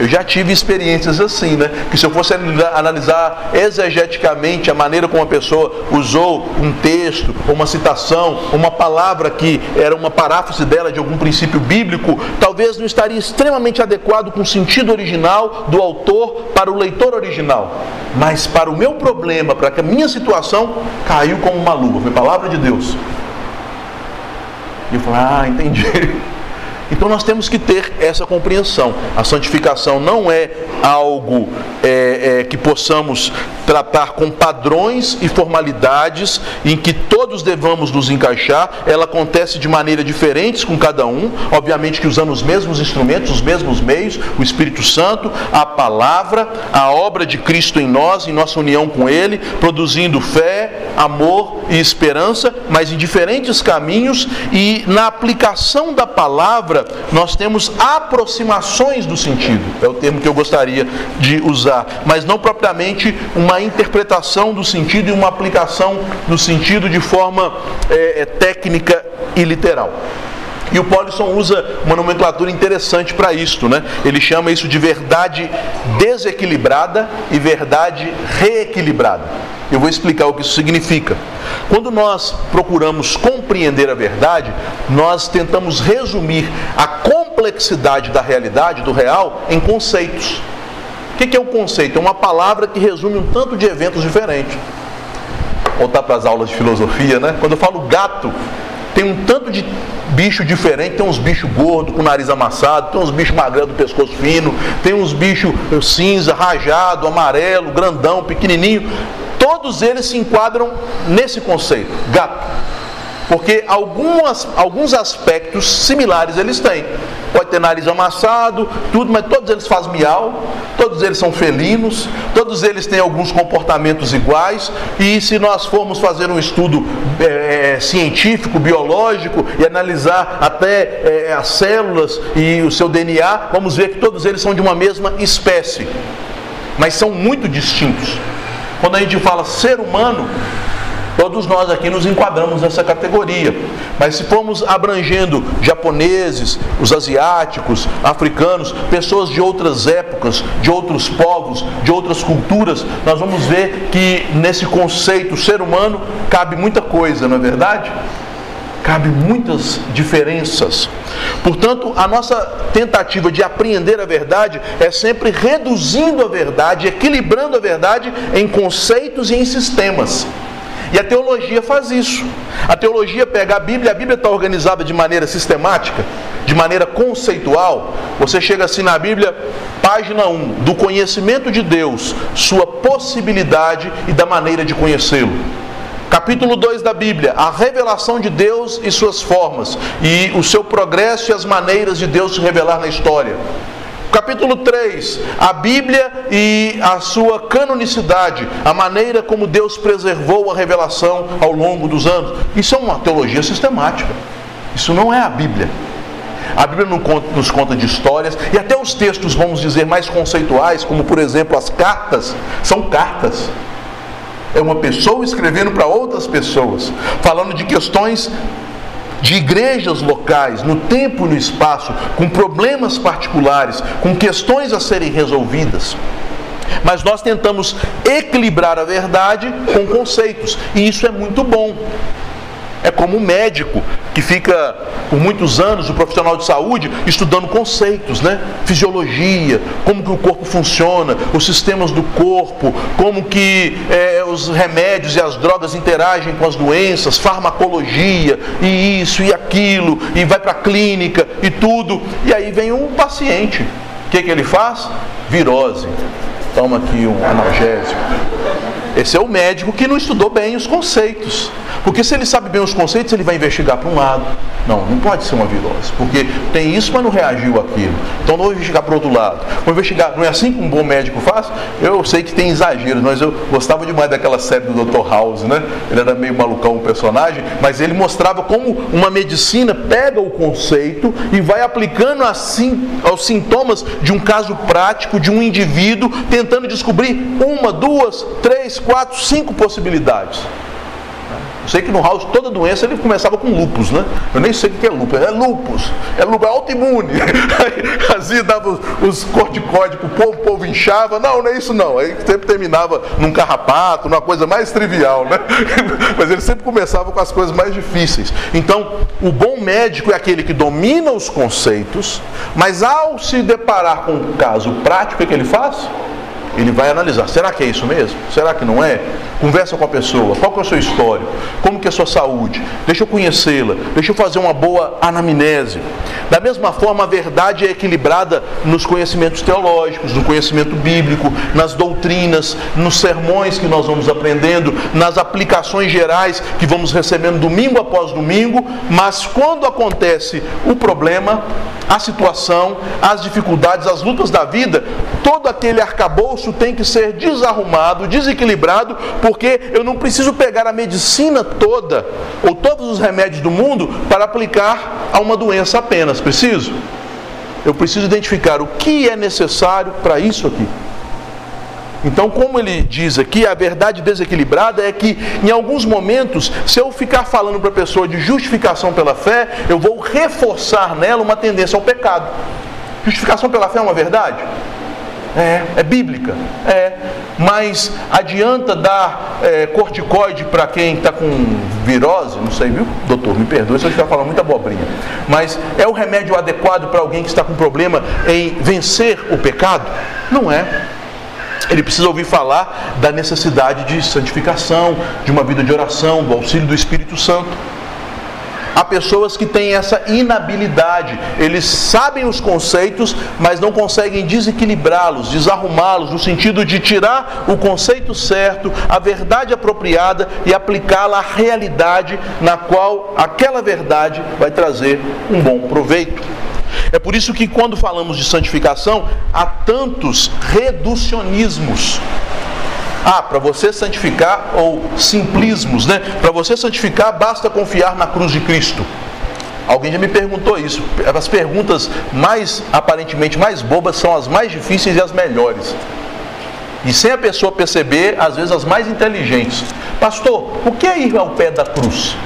Eu já tive experiências assim, né? Que se eu fosse analisar exegeticamente a maneira como a pessoa usou um texto, uma citação, uma palavra que era uma paráfrase dela de algum princípio bíblico, talvez não estaria extremamente adequado com o sentido original do autor para o leitor original. Mas para o meu problema, para a minha situação caiu como uma luva, foi palavra de Deus. E eu falei, ah, entendi. Então nós temos que ter essa compreensão. A santificação não é algo é, é, que possamos tratar com padrões e formalidades em que todos devamos nos encaixar. Ela acontece de maneira diferentes com cada um, obviamente que usando os mesmos instrumentos, os mesmos meios, o Espírito Santo, a palavra, a obra de Cristo em nós, em nossa união com Ele, produzindo fé, amor e esperança, mas em diferentes caminhos e na aplicação da palavra nós temos aproximações do sentido, é o termo que eu gostaria de usar, mas não propriamente uma interpretação do sentido e uma aplicação do sentido de forma é, é técnica e literal. E o Paulson usa uma nomenclatura interessante para isto, né? Ele chama isso de verdade desequilibrada e verdade reequilibrada. Eu vou explicar o que isso significa. Quando nós procuramos compreender a verdade, nós tentamos resumir a complexidade da realidade, do real, em conceitos. O que é um conceito? É uma palavra que resume um tanto de eventos diferentes. Voltar para as aulas de filosofia, né? Quando eu falo gato, tem um tanto de bicho diferente, tem uns bichos gordos com nariz amassado, tem uns bichos magrelos do pescoço fino, tem uns bichos cinza, rajado, amarelo, grandão, pequenininho. Todos eles se enquadram nesse conceito, gato. Porque algumas, alguns aspectos similares eles têm. Pode ter nariz amassado, tudo, mas todos eles fazem miau, todos eles são felinos, todos eles têm alguns comportamentos iguais. E se nós formos fazer um estudo é, científico, biológico e analisar até é, as células e o seu DNA, vamos ver que todos eles são de uma mesma espécie, mas são muito distintos. Quando a gente fala ser humano, todos nós aqui nos enquadramos nessa categoria. Mas se formos abrangendo japoneses, os asiáticos, africanos, pessoas de outras épocas, de outros povos, de outras culturas, nós vamos ver que nesse conceito ser humano cabe muita coisa, não é verdade? Cabe muitas diferenças. Portanto, a nossa tentativa de apreender a verdade é sempre reduzindo a verdade, equilibrando a verdade em conceitos e em sistemas. E a teologia faz isso. A teologia pega a Bíblia, a Bíblia está organizada de maneira sistemática, de maneira conceitual. Você chega assim na Bíblia, página 1, do conhecimento de Deus, sua possibilidade e da maneira de conhecê-lo. Capítulo 2 da Bíblia, a revelação de Deus e suas formas, e o seu progresso e as maneiras de Deus se revelar na história. Capítulo 3, a Bíblia e a sua canonicidade, a maneira como Deus preservou a revelação ao longo dos anos. Isso é uma teologia sistemática. Isso não é a Bíblia. A Bíblia nos conta de histórias e até os textos, vamos dizer, mais conceituais, como por exemplo as cartas, são cartas. É uma pessoa escrevendo para outras pessoas, falando de questões de igrejas locais, no tempo e no espaço, com problemas particulares, com questões a serem resolvidas. Mas nós tentamos equilibrar a verdade com conceitos, e isso é muito bom. É como um médico que fica por muitos anos, o um profissional de saúde, estudando conceitos, né? Fisiologia, como que o corpo funciona, os sistemas do corpo, como que é, os remédios e as drogas interagem com as doenças, farmacologia, e isso e aquilo, e vai para a clínica e tudo. E aí vem um paciente. O que, que ele faz? Virose. Toma aqui um analgésico. Esse é o médico que não estudou bem os conceitos. Porque se ele sabe bem os conceitos, ele vai investigar para um lado. Não, não pode ser uma virose. Porque tem isso, mas não reagiu aquilo. Então não vou investigar para o outro lado. Vou investigar. Não é assim que um bom médico faz? Eu sei que tem exageros, mas eu gostava demais daquela série do Dr. House, né? Ele era meio malucão o personagem, mas ele mostrava como uma medicina pega o conceito e vai aplicando assim aos sintomas de um caso prático de um indivíduo, tentando descobrir uma, duas, três, quatro, cinco possibilidades. Sei que no House toda doença ele começava com lupus, né? Eu nem sei o que é lupus. É lupus, é lupus, é autoimune. Aí fazia, dava os corticóides pro povo, o povo inchava. Não, não é isso não. Aí sempre terminava num carrapato, numa coisa mais trivial, né? Mas ele sempre começava com as coisas mais difíceis. Então, o bom médico é aquele que domina os conceitos, mas ao se deparar com um caso prático, o que ele faz? Ele vai analisar. Será que é isso mesmo? Será que não é? Conversa com a pessoa. Qual que é o seu histórico? Como que é a sua saúde? Deixa eu conhecê-la. Deixa eu fazer uma boa anamnese. Da mesma forma, a verdade é equilibrada nos conhecimentos teológicos, no conhecimento bíblico, nas doutrinas, nos sermões que nós vamos aprendendo, nas aplicações gerais que vamos recebendo domingo após domingo, mas quando acontece o problema, a situação, as dificuldades, as lutas da vida, todo aquele arcabouço tem que ser desarrumado, desequilibrado, porque eu não preciso pegar a medicina toda ou todos os remédios do mundo para aplicar a uma doença apenas. Preciso? Eu preciso identificar o que é necessário para isso aqui. Então, como ele diz aqui, a verdade desequilibrada é que, em alguns momentos, se eu ficar falando para a pessoa de justificação pela fé, eu vou reforçar nela uma tendência ao pecado. Justificação pela fé é uma verdade? É, é bíblica? É. Mas adianta dar é, corticoide para quem está com virose? Não sei, viu? Doutor, me perdoe se eu estiver falando muita abobrinha. Mas é o remédio adequado para alguém que está com problema em vencer o pecado? Não é ele precisa ouvir falar da necessidade de santificação, de uma vida de oração, do auxílio do Espírito Santo. Há pessoas que têm essa inabilidade, eles sabem os conceitos, mas não conseguem desequilibrá-los, desarrumá-los, no sentido de tirar o conceito certo, a verdade apropriada e aplicá-la à realidade na qual aquela verdade vai trazer um bom proveito. É por isso que quando falamos de santificação, há tantos reducionismos. Ah, para você santificar, ou simplismos, né? Para você santificar, basta confiar na cruz de Cristo. Alguém já me perguntou isso. As perguntas mais aparentemente mais bobas são as mais difíceis e as melhores. E sem a pessoa perceber, às vezes as mais inteligentes. Pastor, o que é ir ao pé da cruz?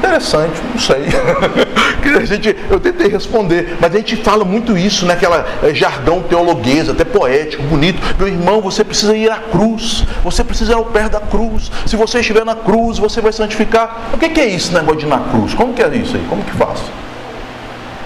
Interessante, não sei. a gente, eu tentei responder, mas a gente fala muito isso naquela é, jargão teologuês, até poético, bonito. Meu irmão, você precisa ir à cruz, você precisa ir ao pé da cruz. Se você estiver na cruz, você vai santificar. O que é isso, negócio de ir na cruz? Como que é isso aí? Como que faz?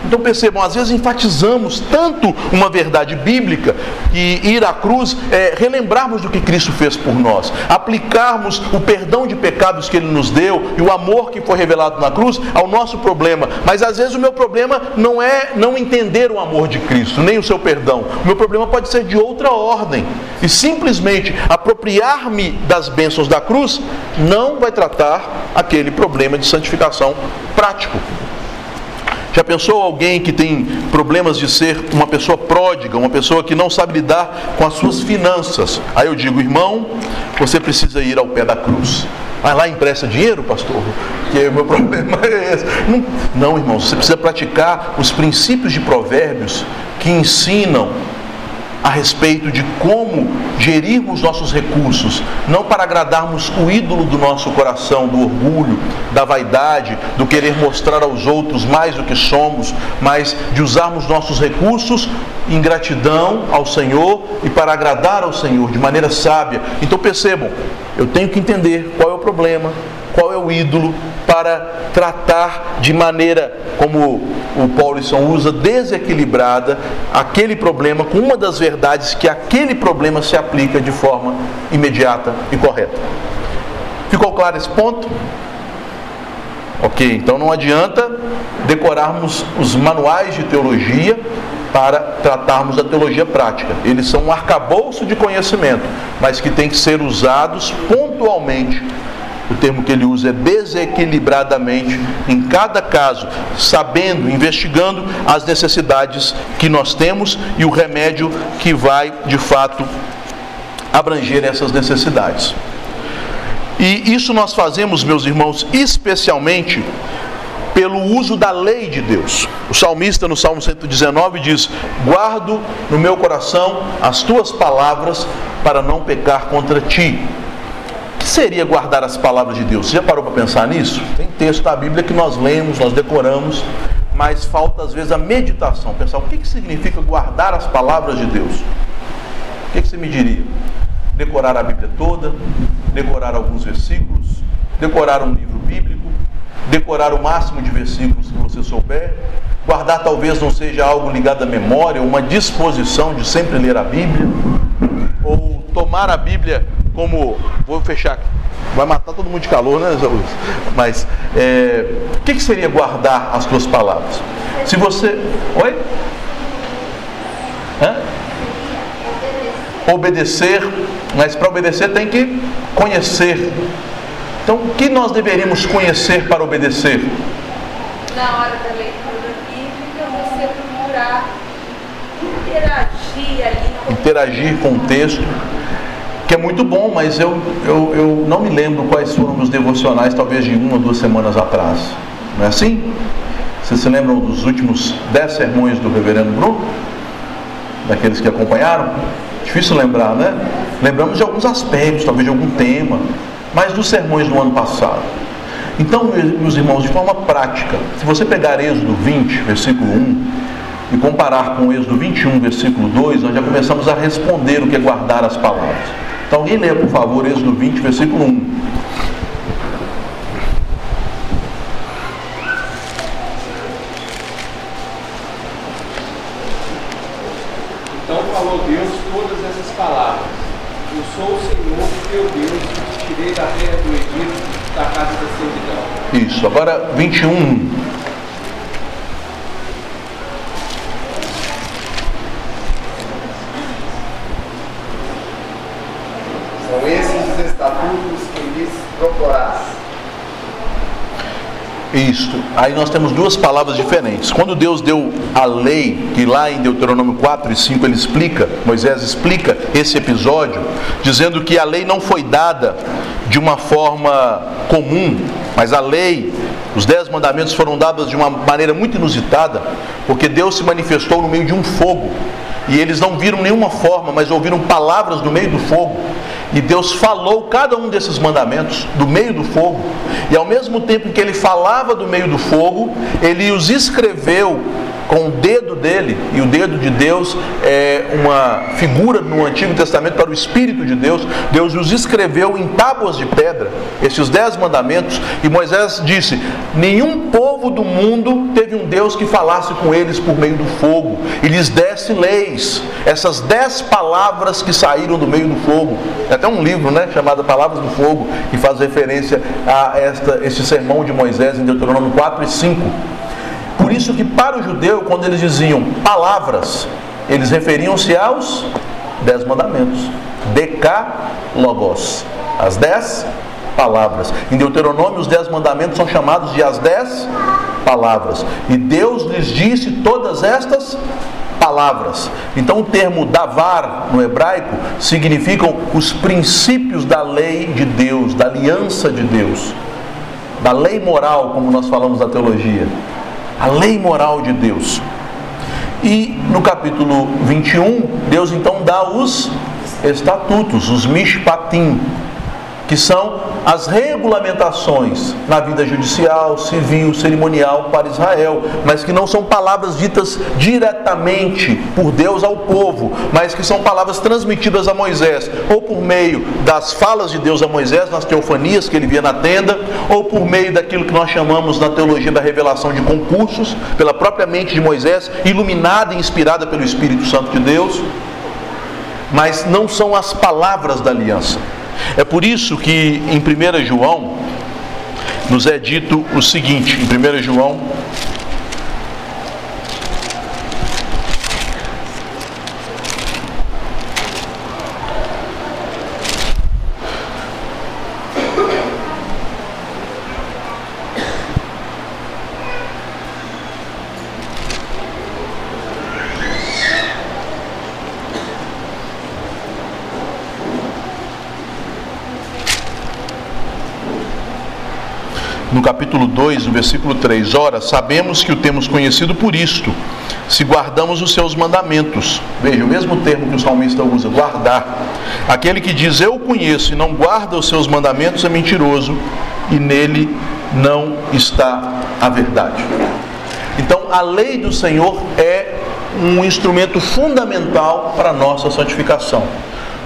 Então percebam, às vezes enfatizamos tanto uma verdade bíblica que ir à cruz é relembrarmos do que Cristo fez por nós, aplicarmos o perdão de pecados que Ele nos deu e o amor que foi revelado na cruz ao nosso problema. Mas às vezes o meu problema não é não entender o amor de Cristo, nem o seu perdão. O meu problema pode ser de outra ordem. E simplesmente apropriar-me das bênçãos da cruz não vai tratar aquele problema de santificação prático. Já pensou alguém que tem problemas de ser uma pessoa pródiga, uma pessoa que não sabe lidar com as suas finanças? Aí eu digo, irmão, você precisa ir ao pé da cruz. Vai lá e empresta dinheiro, pastor? Que o meu problema é esse. Não, não, irmão, você precisa praticar os princípios de provérbios que ensinam a respeito de como gerirmos nossos recursos, não para agradarmos o ídolo do nosso coração, do orgulho, da vaidade, do querer mostrar aos outros mais do que somos, mas de usarmos nossos recursos em gratidão ao Senhor e para agradar ao Senhor de maneira sábia. Então percebam, eu tenho que entender qual é o problema, qual é o ídolo, para tratar de maneira, como o Paulison usa, desequilibrada aquele problema com uma das verdades que aquele problema se aplica de forma imediata e correta. Ficou claro esse ponto? Ok, então não adianta decorarmos os manuais de teologia para tratarmos da teologia prática. Eles são um arcabouço de conhecimento, mas que tem que ser usados pontualmente o termo que ele usa é desequilibradamente, em cada caso, sabendo, investigando as necessidades que nós temos e o remédio que vai, de fato, abranger essas necessidades. E isso nós fazemos, meus irmãos, especialmente pelo uso da lei de Deus. O salmista no Salmo 119 diz: Guardo no meu coração as tuas palavras para não pecar contra ti que seria guardar as palavras de Deus? Você já parou para pensar nisso? Tem texto da Bíblia que nós lemos, nós decoramos, mas falta às vezes a meditação, pensar o que, que significa guardar as palavras de Deus. O que, que você me diria? Decorar a Bíblia toda, decorar alguns versículos, decorar um livro bíblico, decorar o máximo de versículos que você souber, Guardar talvez não seja algo ligado à memória, uma disposição de sempre ler a Bíblia, ou tomar a Bíblia como. Vou fechar aqui. Vai matar todo mundo de calor, né, Jesus? Mas é, o que, que seria guardar as tuas palavras? Se você. Oi? Hã? Obedecer, mas para obedecer tem que conhecer. Então, o que nós deveríamos conhecer para obedecer? Na hora da leitura bíblica, você procurar interagir ali. Interagir com o texto que é muito bom, mas eu, eu, eu não me lembro quais foram os devocionais, talvez de uma ou duas semanas atrás. Não é assim? Vocês se lembram dos últimos dez sermões do reverendo Bruno? Daqueles que acompanharam? Difícil lembrar, né? Lembramos de alguns aspectos, talvez de algum tema, mas dos sermões do ano passado. Então, meus irmãos, de forma prática, se você pegar Êxodo 20, versículo 1, e comparar com Êxodo 21, versículo 2, nós já começamos a responder o que é guardar as palavras. Então alguém lê, por favor, Êxodo 20, versículo 1. Então falou Deus todas essas palavras. Eu sou o Senhor, teu Deus, que te tirei da terra do Egito, da casa da servidão. Isso, agora 21. Isto. Aí nós temos duas palavras diferentes. Quando Deus deu a lei, que lá em Deuteronômio 4 e 5 ele explica, Moisés explica esse episódio, dizendo que a lei não foi dada de uma forma comum, mas a lei, os dez mandamentos foram dados de uma maneira muito inusitada, porque Deus se manifestou no meio de um fogo. E eles não viram nenhuma forma, mas ouviram palavras no meio do fogo. E Deus falou cada um desses mandamentos do meio do fogo. E ao mesmo tempo que ele falava do meio do fogo, ele os escreveu com o dedo dele, e o dedo de Deus é uma figura no Antigo Testamento para o Espírito de Deus. Deus os escreveu em tábuas de pedra, esses dez mandamentos, e Moisés disse: Nenhum povo do mundo teve um Deus que falasse com eles por meio do fogo e lhes desse leis. Essas dez palavras que saíram do meio do fogo. Tem até um livro né, chamado Palavras do Fogo, que faz referência a esta, este sermão de Moisés em Deuteronômio 4 e 5. Por isso que para o judeu, quando eles diziam palavras, eles referiam-se aos dez mandamentos. Decálogos. As dez palavras. Em Deuteronômio, os dez mandamentos são chamados de as dez palavras. E Deus lhes disse todas estas palavras. Então o termo davar no hebraico significam os princípios da lei de Deus, da aliança de Deus, da lei moral, como nós falamos na teologia a lei moral de Deus. E no capítulo 21, Deus então dá os estatutos, os mishpatim, que são as regulamentações na vida judicial, civil, cerimonial para Israel, mas que não são palavras ditas diretamente por Deus ao povo, mas que são palavras transmitidas a Moisés, ou por meio das falas de Deus a Moisés nas teofanias que ele via na tenda, ou por meio daquilo que nós chamamos na teologia da revelação de concursos, pela própria mente de Moisés, iluminada e inspirada pelo Espírito Santo de Deus, mas não são as palavras da aliança. É por isso que em 1 João nos é dito o seguinte, em 1 João no capítulo 2, no versículo 3: Ora, sabemos que o temos conhecido por isto, se guardamos os seus mandamentos. Veja, o mesmo termo que o salmista usa, guardar. Aquele que diz eu conheço e não guarda os seus mandamentos é mentiroso, e nele não está a verdade. Então, a lei do Senhor é um instrumento fundamental para a nossa santificação.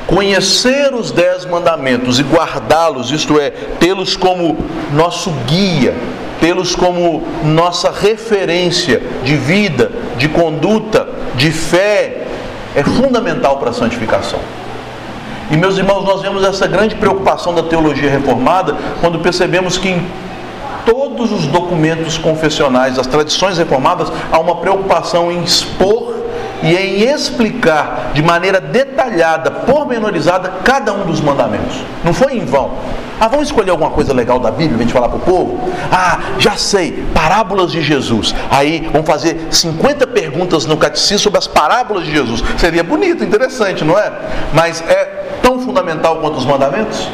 Conhecer os dez mandamentos e guardá-los, isto é, tê-los como nosso guia, tê-los como nossa referência de vida, de conduta, de fé, é fundamental para a santificação. E meus irmãos, nós vemos essa grande preocupação da teologia reformada quando percebemos que em todos os documentos confessionais, das tradições reformadas, há uma preocupação em expor e em explicar de maneira detalhada, pormenorizada, cada um dos mandamentos. Não foi em vão. Ah, vamos escolher alguma coisa legal da Bíblia a gente falar para o povo? Ah, já sei, parábolas de Jesus. Aí vamos fazer 50 perguntas no catecismo sobre as parábolas de Jesus. Seria bonito, interessante, não é? Mas é tão fundamental quanto os mandamentos?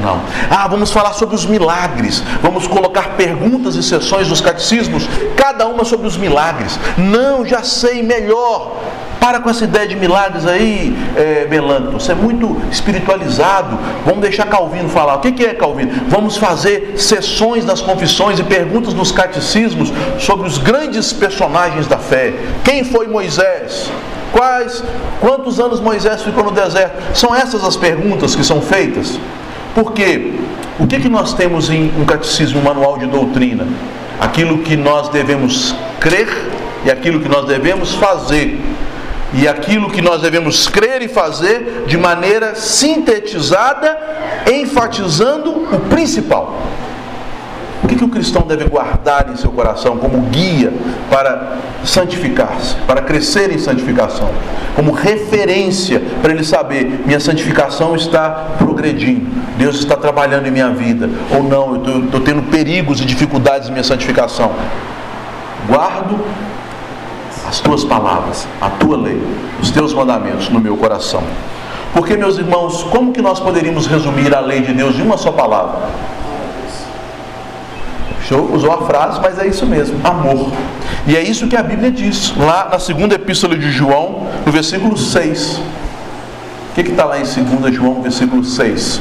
Não. Ah, vamos falar sobre os milagres. Vamos colocar perguntas e sessões dos catecismos, cada uma sobre os milagres. Não, já sei melhor. Para com essa ideia de milagres aí, é, Melanto. Você é muito espiritualizado. Vamos deixar Calvino falar. O que é Calvino? Vamos fazer sessões das confissões e perguntas nos catecismos sobre os grandes personagens da fé. Quem foi Moisés? Quais, quantos anos Moisés ficou no deserto? São essas as perguntas que são feitas. Porque o que, que nós temos em um catecismo, um manual de doutrina? Aquilo que nós devemos crer e aquilo que nós devemos fazer. E aquilo que nós devemos crer e fazer de maneira sintetizada, enfatizando o principal. O que, que o cristão deve guardar em seu coração como guia para santificar-se, para crescer em santificação, como referência para ele saber: minha santificação está progredindo, Deus está trabalhando em minha vida, ou não, eu estou tendo perigos e dificuldades em minha santificação. Guardo as tuas palavras, a tua lei, os teus mandamentos no meu coração. Porque, meus irmãos, como que nós poderíamos resumir a lei de Deus em uma só palavra? Senhor usou a frase, mas é isso mesmo, amor. E é isso que a Bíblia diz, lá na segunda epístola de João, no versículo 6. O que está lá em 2 João, versículo 6?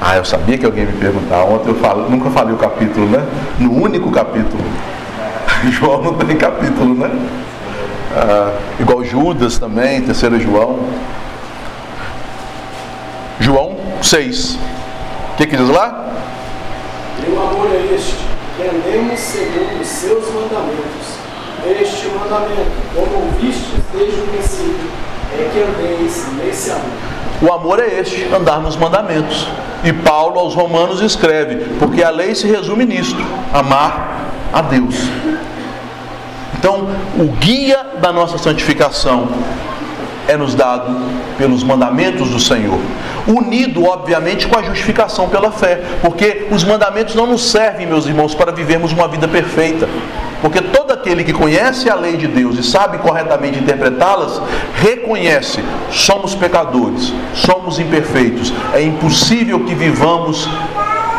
Ah, eu sabia que alguém me perguntar. Ontem eu falo, nunca falei o capítulo, né? No único capítulo. João não tem capítulo, né? Ah, igual Judas também, terceiro João. João 6. O que, que diz lá? O amor é este, que andemos segundo os seus mandamentos. Este mandamento, como ouvistes desde o princípio, é que andeis nesse amor. O amor é este, andar nos mandamentos. E Paulo aos Romanos escreve, porque a lei se resume nisto: amar a Deus. Então, o guia da nossa santificação é nos dado pelos mandamentos do Senhor, unido, obviamente, com a justificação pela fé, porque os mandamentos não nos servem, meus irmãos, para vivermos uma vida perfeita, porque todo aquele que conhece a lei de Deus e sabe corretamente interpretá-las, reconhece: somos pecadores, somos imperfeitos, é impossível que vivamos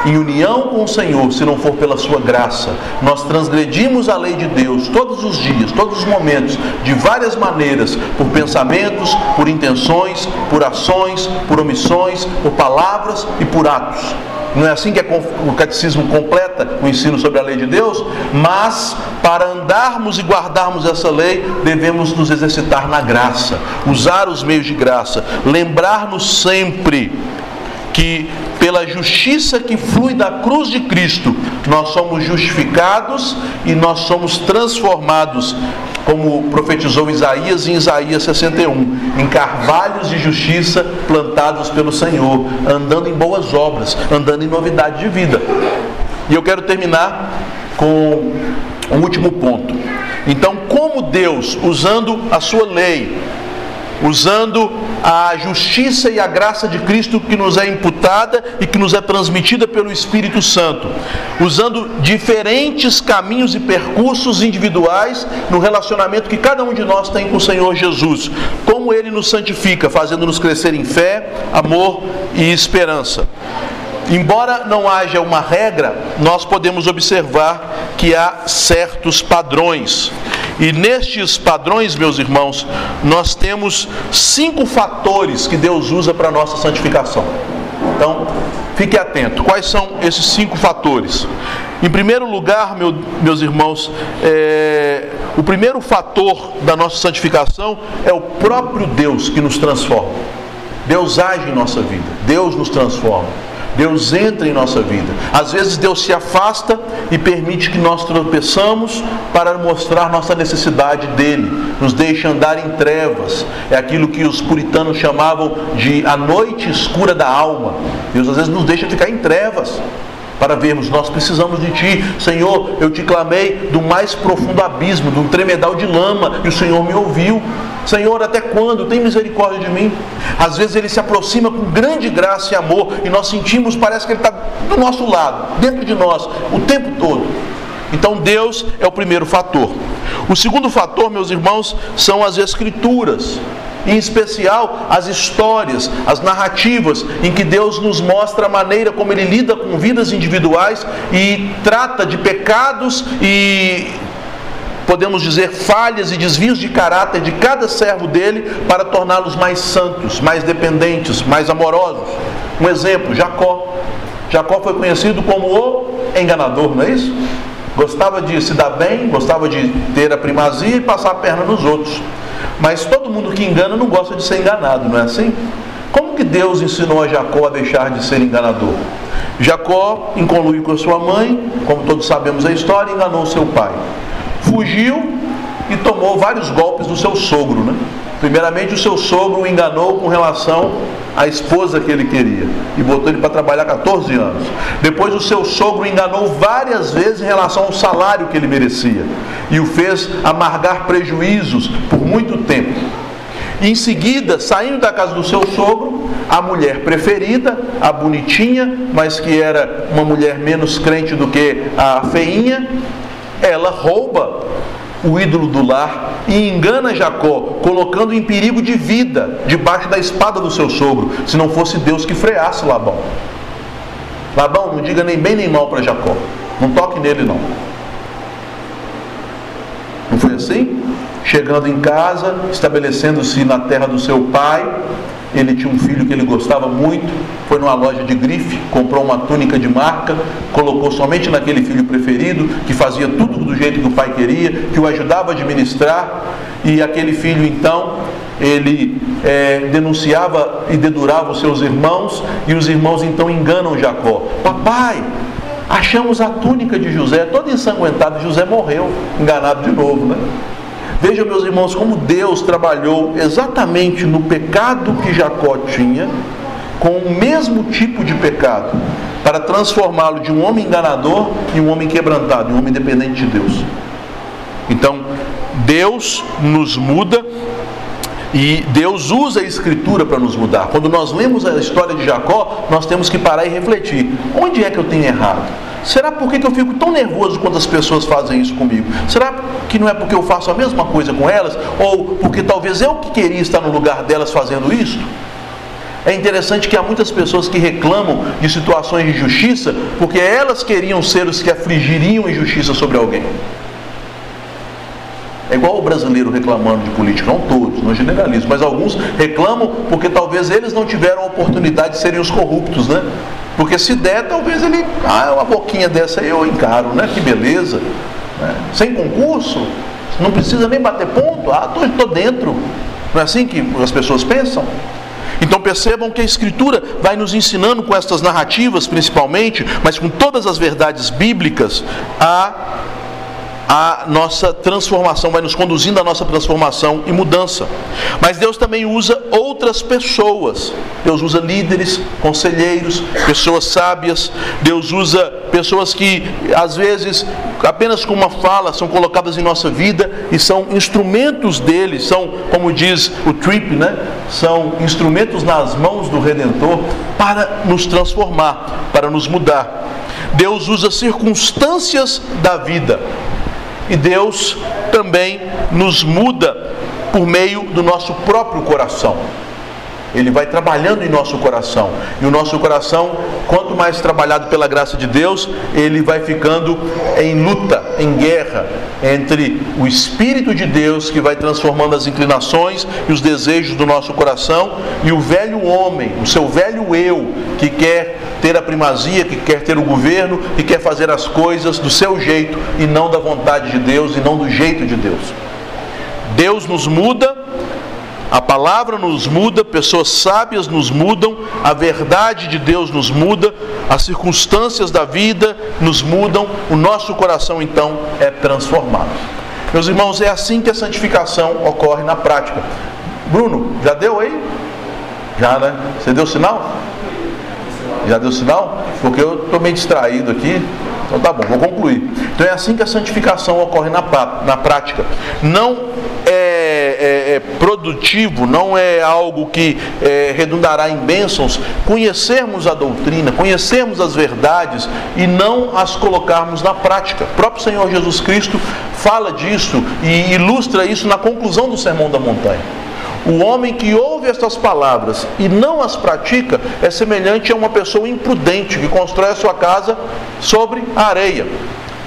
em união com o Senhor, se não for pela sua graça. Nós transgredimos a lei de Deus todos os dias, todos os momentos, de várias maneiras, por pensamentos, por intenções, por ações, por omissões, por palavras e por atos. Não é assim que o catecismo completa o ensino sobre a lei de Deus? Mas, para andarmos e guardarmos essa lei, devemos nos exercitar na graça, usar os meios de graça, lembrar-nos sempre que pela justiça que flui da cruz de Cristo, nós somos justificados e nós somos transformados, como profetizou Isaías em Isaías 61, em carvalhos de justiça plantados pelo Senhor, andando em boas obras, andando em novidade de vida. E eu quero terminar com um último ponto. Então, como Deus, usando a sua lei, usando a justiça e a graça de Cristo que nos é imputada e que nos é transmitida pelo Espírito Santo, usando diferentes caminhos e percursos individuais no relacionamento que cada um de nós tem com o Senhor Jesus, como ele nos santifica, fazendo-nos crescer em fé, amor e esperança. Embora não haja uma regra, nós podemos observar que há certos padrões. E nestes padrões, meus irmãos, nós temos cinco fatores que Deus usa para a nossa santificação. Então, fique atento. Quais são esses cinco fatores? Em primeiro lugar, meu, meus irmãos, é, o primeiro fator da nossa santificação é o próprio Deus que nos transforma. Deus age em nossa vida, Deus nos transforma. Deus entra em nossa vida. Às vezes Deus se afasta e permite que nós tropeçamos para mostrar nossa necessidade dele. Nos deixa andar em trevas. É aquilo que os puritanos chamavam de a noite escura da alma. Deus às vezes nos deixa ficar em trevas para vermos, nós precisamos de Ti, Senhor. Eu te clamei do mais profundo abismo, de um tremedal de lama, e o Senhor me ouviu. Senhor, até quando? Tem misericórdia de mim. Às vezes Ele se aproxima com grande graça e amor, e nós sentimos, parece que Ele está do nosso lado, dentro de nós, o tempo todo. Então Deus é o primeiro fator. O segundo fator, meus irmãos, são as Escrituras em especial as histórias, as narrativas em que Deus nos mostra a maneira como Ele lida com vidas individuais e trata de pecados e podemos dizer falhas e desvios de caráter de cada servo dele para torná-los mais santos, mais dependentes, mais amorosos. Um exemplo, Jacó. Jacó foi conhecido como o enganador, não é isso? Gostava de se dar bem, gostava de ter a primazia e passar a perna nos outros. Mas todo mundo que engana não gosta de ser enganado, não é assim? Como que Deus ensinou a Jacó a deixar de ser enganador? Jacó, em conluio com a sua mãe, como todos sabemos a história, enganou seu pai. Fugiu e tomou vários golpes do seu sogro, né? Primeiramente, o seu sogro o enganou com relação à esposa que ele queria e botou ele para trabalhar 14 anos. Depois, o seu sogro enganou várias vezes em relação ao salário que ele merecia e o fez amargar prejuízos por muito tempo. E em seguida, saindo da casa do seu sogro, a mulher preferida, a bonitinha, mas que era uma mulher menos crente do que a feinha, ela rouba o ídolo do lar e engana Jacó, colocando em perigo de vida debaixo da espada do seu sogro, se não fosse Deus que freasse Labão. Labão, não diga nem bem nem mal para Jacó, não toque nele não. Não foi assim? Chegando em casa, estabelecendo-se na terra do seu pai, ele tinha um filho que ele gostava muito, foi numa loja de grife, comprou uma túnica de marca, colocou somente naquele filho preferido, que fazia tudo do jeito que o pai queria, que o ajudava a administrar, e aquele filho então ele é, denunciava e dedurava os seus irmãos, e os irmãos então enganam Jacó: Papai, achamos a túnica de José toda ensanguentada, José morreu, enganado de novo, né? Vejam, meus irmãos, como Deus trabalhou exatamente no pecado que Jacó tinha, com o mesmo tipo de pecado, para transformá-lo de um homem enganador em um homem quebrantado, em um homem dependente de Deus. Então, Deus nos muda e Deus usa a Escritura para nos mudar. Quando nós lemos a história de Jacó, nós temos que parar e refletir: onde é que eu tenho errado? Será por que eu fico tão nervoso quando as pessoas fazem isso comigo? Será que não é porque eu faço a mesma coisa com elas? Ou porque talvez eu que queria estar no lugar delas fazendo isso? É interessante que há muitas pessoas que reclamam de situações de justiça porque elas queriam ser os que afligiriam injustiça sobre alguém. É igual o brasileiro reclamando de política, não todos, não generalizo, mas alguns reclamam porque talvez eles não tiveram a oportunidade de serem os corruptos, né? Porque se der, talvez ele, ah, uma boquinha dessa eu encaro, né? Que beleza. Né? Sem concurso, não precisa nem bater ponto, ah, tô dentro. Não é assim que as pessoas pensam? Então percebam que a Escritura vai nos ensinando com estas narrativas principalmente, mas com todas as verdades bíblicas, a a nossa transformação, vai nos conduzindo à nossa transformação e mudança. Mas Deus também usa outras pessoas. Deus usa líderes, conselheiros, pessoas sábias. Deus usa pessoas que, às vezes, apenas com uma fala, são colocadas em nossa vida e são instrumentos dele, são, como diz o Trip, né? São instrumentos nas mãos do Redentor para nos transformar, para nos mudar. Deus usa circunstâncias da vida e Deus também nos muda por meio do nosso próprio coração. Ele vai trabalhando em nosso coração. E o nosso coração, quanto mais trabalhado pela graça de Deus, ele vai ficando em luta, em guerra entre o Espírito de Deus, que vai transformando as inclinações e os desejos do nosso coração, e o velho homem, o seu velho eu, que quer ter a primazia, que quer ter o governo, que quer fazer as coisas do seu jeito e não da vontade de Deus e não do jeito de Deus. Deus nos muda A palavra nos muda, pessoas sábias nos mudam, a verdade de Deus nos muda, as circunstâncias da vida nos mudam, o nosso coração então é transformado. Meus irmãos, é assim que a santificação ocorre na prática. Bruno, já deu aí? Já, né? Você deu sinal? Já deu sinal? Porque eu estou meio distraído aqui. Então tá bom, vou concluir. Então é assim que a santificação ocorre na, na prática. Não é, é, é produtivo, não é algo que é, redundará em bênçãos conhecermos a doutrina, conhecermos as verdades e não as colocarmos na prática. O próprio Senhor Jesus Cristo fala disso e ilustra isso na conclusão do Sermão da Montanha. O homem que ouve estas palavras e não as pratica é semelhante a uma pessoa imprudente que constrói a sua casa sobre a areia.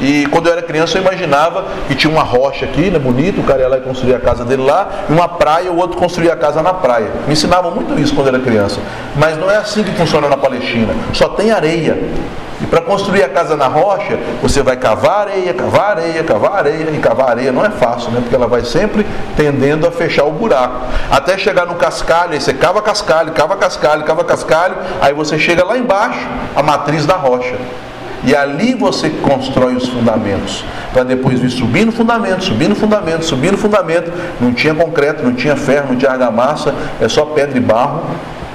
E quando eu era criança eu imaginava que tinha uma rocha aqui, né, bonito, o cara ia lá e construía a casa dele lá, e uma praia, o outro construía a casa na praia. Me ensinavam muito isso quando eu era criança. Mas não é assim que funciona na Palestina. Só tem areia. E para construir a casa na rocha, você vai cavar areia, cavar areia, cavar areia e cavar areia. Não é fácil, né? Porque ela vai sempre tendendo a fechar o buraco. Até chegar no cascalho, aí você cava cascalho, cava cascalho, cava cascalho, aí você chega lá embaixo, a matriz da rocha. E ali você constrói os fundamentos. Para depois vir subindo fundamento, subindo fundamento, subindo fundamento. Não tinha concreto, não tinha ferro, não tinha argamassa, é só pedra e barro.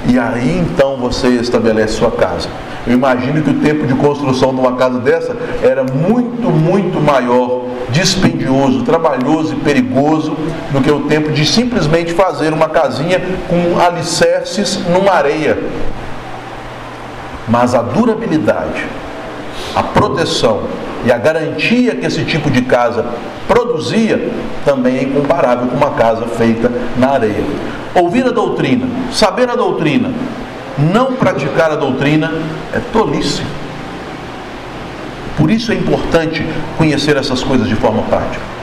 E aí então você estabelece sua casa. Eu imagino que o tempo de construção de uma casa dessa era muito, muito maior, dispendioso, trabalhoso e perigoso do que o tempo de simplesmente fazer uma casinha com alicerces numa areia. Mas a durabilidade, a proteção e a garantia que esse tipo de casa produzia também é incomparável com uma casa feita na areia. Ouvir a doutrina, saber a doutrina, não praticar a doutrina é tolice. Por isso é importante conhecer essas coisas de forma prática.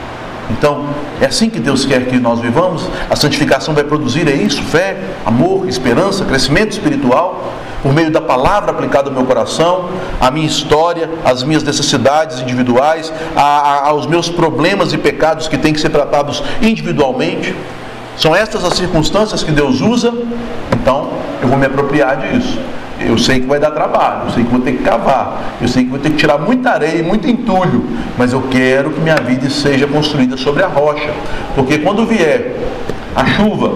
Então, é assim que Deus quer que nós vivamos. A santificação vai produzir é isso: fé, amor, esperança, crescimento espiritual, por meio da palavra aplicada ao meu coração, à minha história, às minhas necessidades individuais, a, a, aos meus problemas e pecados que têm que ser tratados individualmente. São estas as circunstâncias que Deus usa, então eu vou me apropriar disso. Eu sei que vai dar trabalho, eu sei que vou ter que cavar, eu sei que vou ter que tirar muita areia e muito entulho, mas eu quero que minha vida seja construída sobre a rocha, porque quando vier a chuva,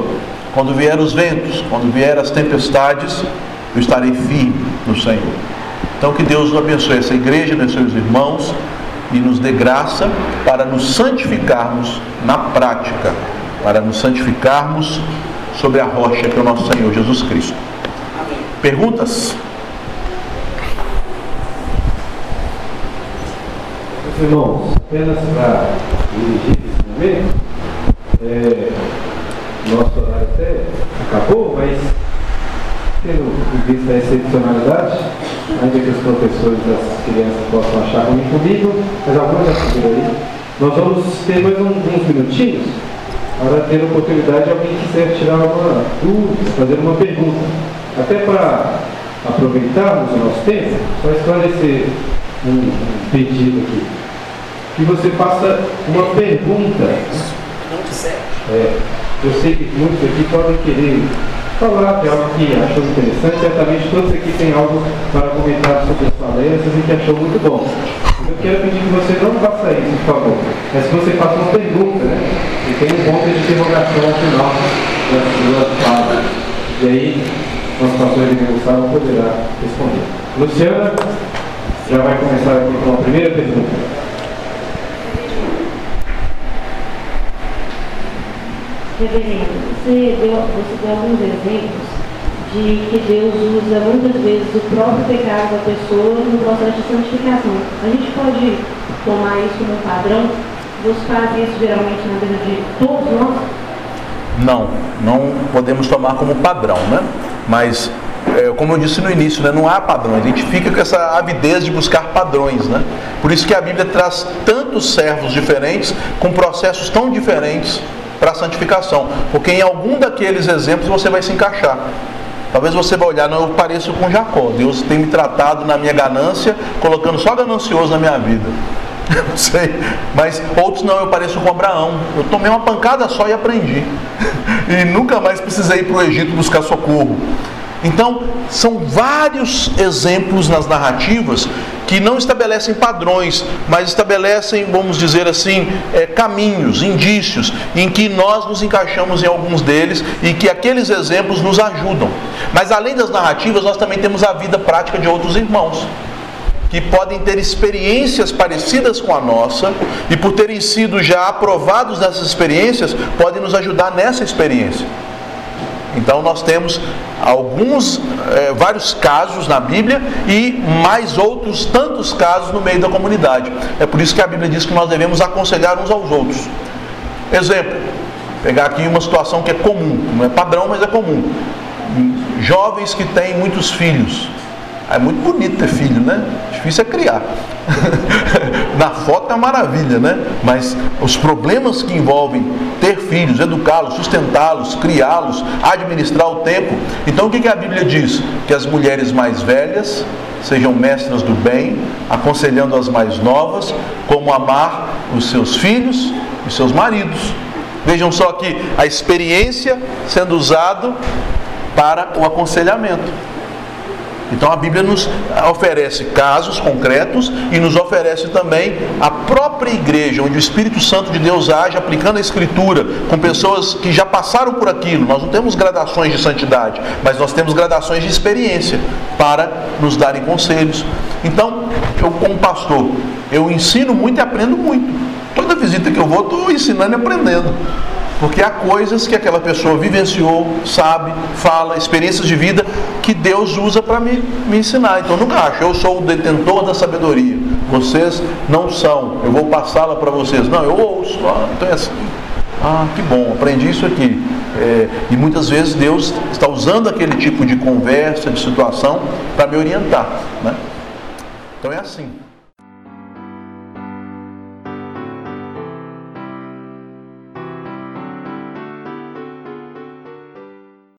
quando vier os ventos, quando vier as tempestades, eu estarei firme no Senhor. Então que Deus nos abençoe essa igreja, abençoe os irmãos e nos dê graça para nos santificarmos na prática para nos santificarmos sobre a rocha que é o nosso Senhor Jesus Cristo. Perguntas? Meus irmãos, apenas para dirigir esse momento, é, nosso horário até acabou, mas tendo em vista a excepcionalidade, ainda que os professores das crianças possam achar ruim comigo, mas alguns já aí, nós vamos ter mais uns minutinhos para ter a oportunidade de alguém quiser tirar uma dúvida, fazer uma pergunta. Até para aproveitarmos o nosso tempo, só esclarecer um pedido aqui. Que você faça uma pergunta. É, eu sei que muitos aqui podem querer falar de algo que achou interessante. Certamente todos aqui têm algo para comentar sobre as palestras e que achou muito bom. Eu quero pedir que você não faça isso, por favor. Mas que você faça uma pergunta, né? E tem um ponto de interrogação ao final das suas falas. E aí, nosso pastor de Gustavo poderá responder. Luciana, já vai começar aqui com a primeira pergunta. Reverendo, você deu, você deu alguns exemplos de que Deus usa muitas vezes o próprio pecado da pessoa no processo de santificação. A gente pode tomar isso como padrão? Deus faz isso geralmente na vida de todos nós? Não, não podemos tomar como padrão, né? Mas é, como eu disse no início, né, não há padrão. A gente fica com essa avidez de buscar padrões. Né? Por isso que a Bíblia traz tantos servos diferentes, com processos tão diferentes para a santificação. Porque em algum daqueles exemplos você vai se encaixar. Talvez você vai olhar, não, eu pareço com Jacó. Deus tem me tratado na minha ganância, colocando só ganancioso na minha vida. Não sei. Mas outros não, eu pareço com Abraão. Eu tomei uma pancada só e aprendi. E nunca mais precisei ir para o Egito buscar socorro. Então, são vários exemplos nas narrativas que não estabelecem padrões, mas estabelecem, vamos dizer assim, é, caminhos, indícios, em que nós nos encaixamos em alguns deles e que aqueles exemplos nos ajudam. Mas além das narrativas, nós também temos a vida prática de outros irmãos que podem ter experiências parecidas com a nossa e por terem sido já aprovados nessas experiências, podem nos ajudar nessa experiência. Então nós temos alguns, é, vários casos na Bíblia e mais outros tantos casos no meio da comunidade. É por isso que a Bíblia diz que nós devemos aconselhar uns aos outros. Exemplo, pegar aqui uma situação que é comum, não é padrão, mas é comum. Jovens que têm muitos filhos. É muito bonito ter filho, né? Difícil é criar. Na foto é maravilha, né? Mas os problemas que envolvem ter filhos, educá-los, sustentá-los, criá-los, administrar o tempo. Então o que a Bíblia diz? Que as mulheres mais velhas sejam mestras do bem, aconselhando as mais novas como amar os seus filhos e seus maridos. Vejam só aqui a experiência sendo usado para o aconselhamento. Então a Bíblia nos oferece casos concretos e nos oferece também a própria igreja, onde o Espírito Santo de Deus age aplicando a Escritura com pessoas que já passaram por aquilo. Nós não temos gradações de santidade, mas nós temos gradações de experiência para nos darem conselhos. Então, eu como pastor, eu ensino muito e aprendo muito. Toda visita que eu vou, estou ensinando e aprendendo. Porque há coisas que aquela pessoa vivenciou, sabe, fala, experiências de vida que Deus usa para me, me ensinar. Então nunca acho, eu sou o detentor da sabedoria. Vocês não são, eu vou passá-la para vocês. Não, eu ouço. Ah, então é assim. Ah, que bom, aprendi isso aqui. É, e muitas vezes Deus está usando aquele tipo de conversa, de situação, para me orientar. Né? Então é assim.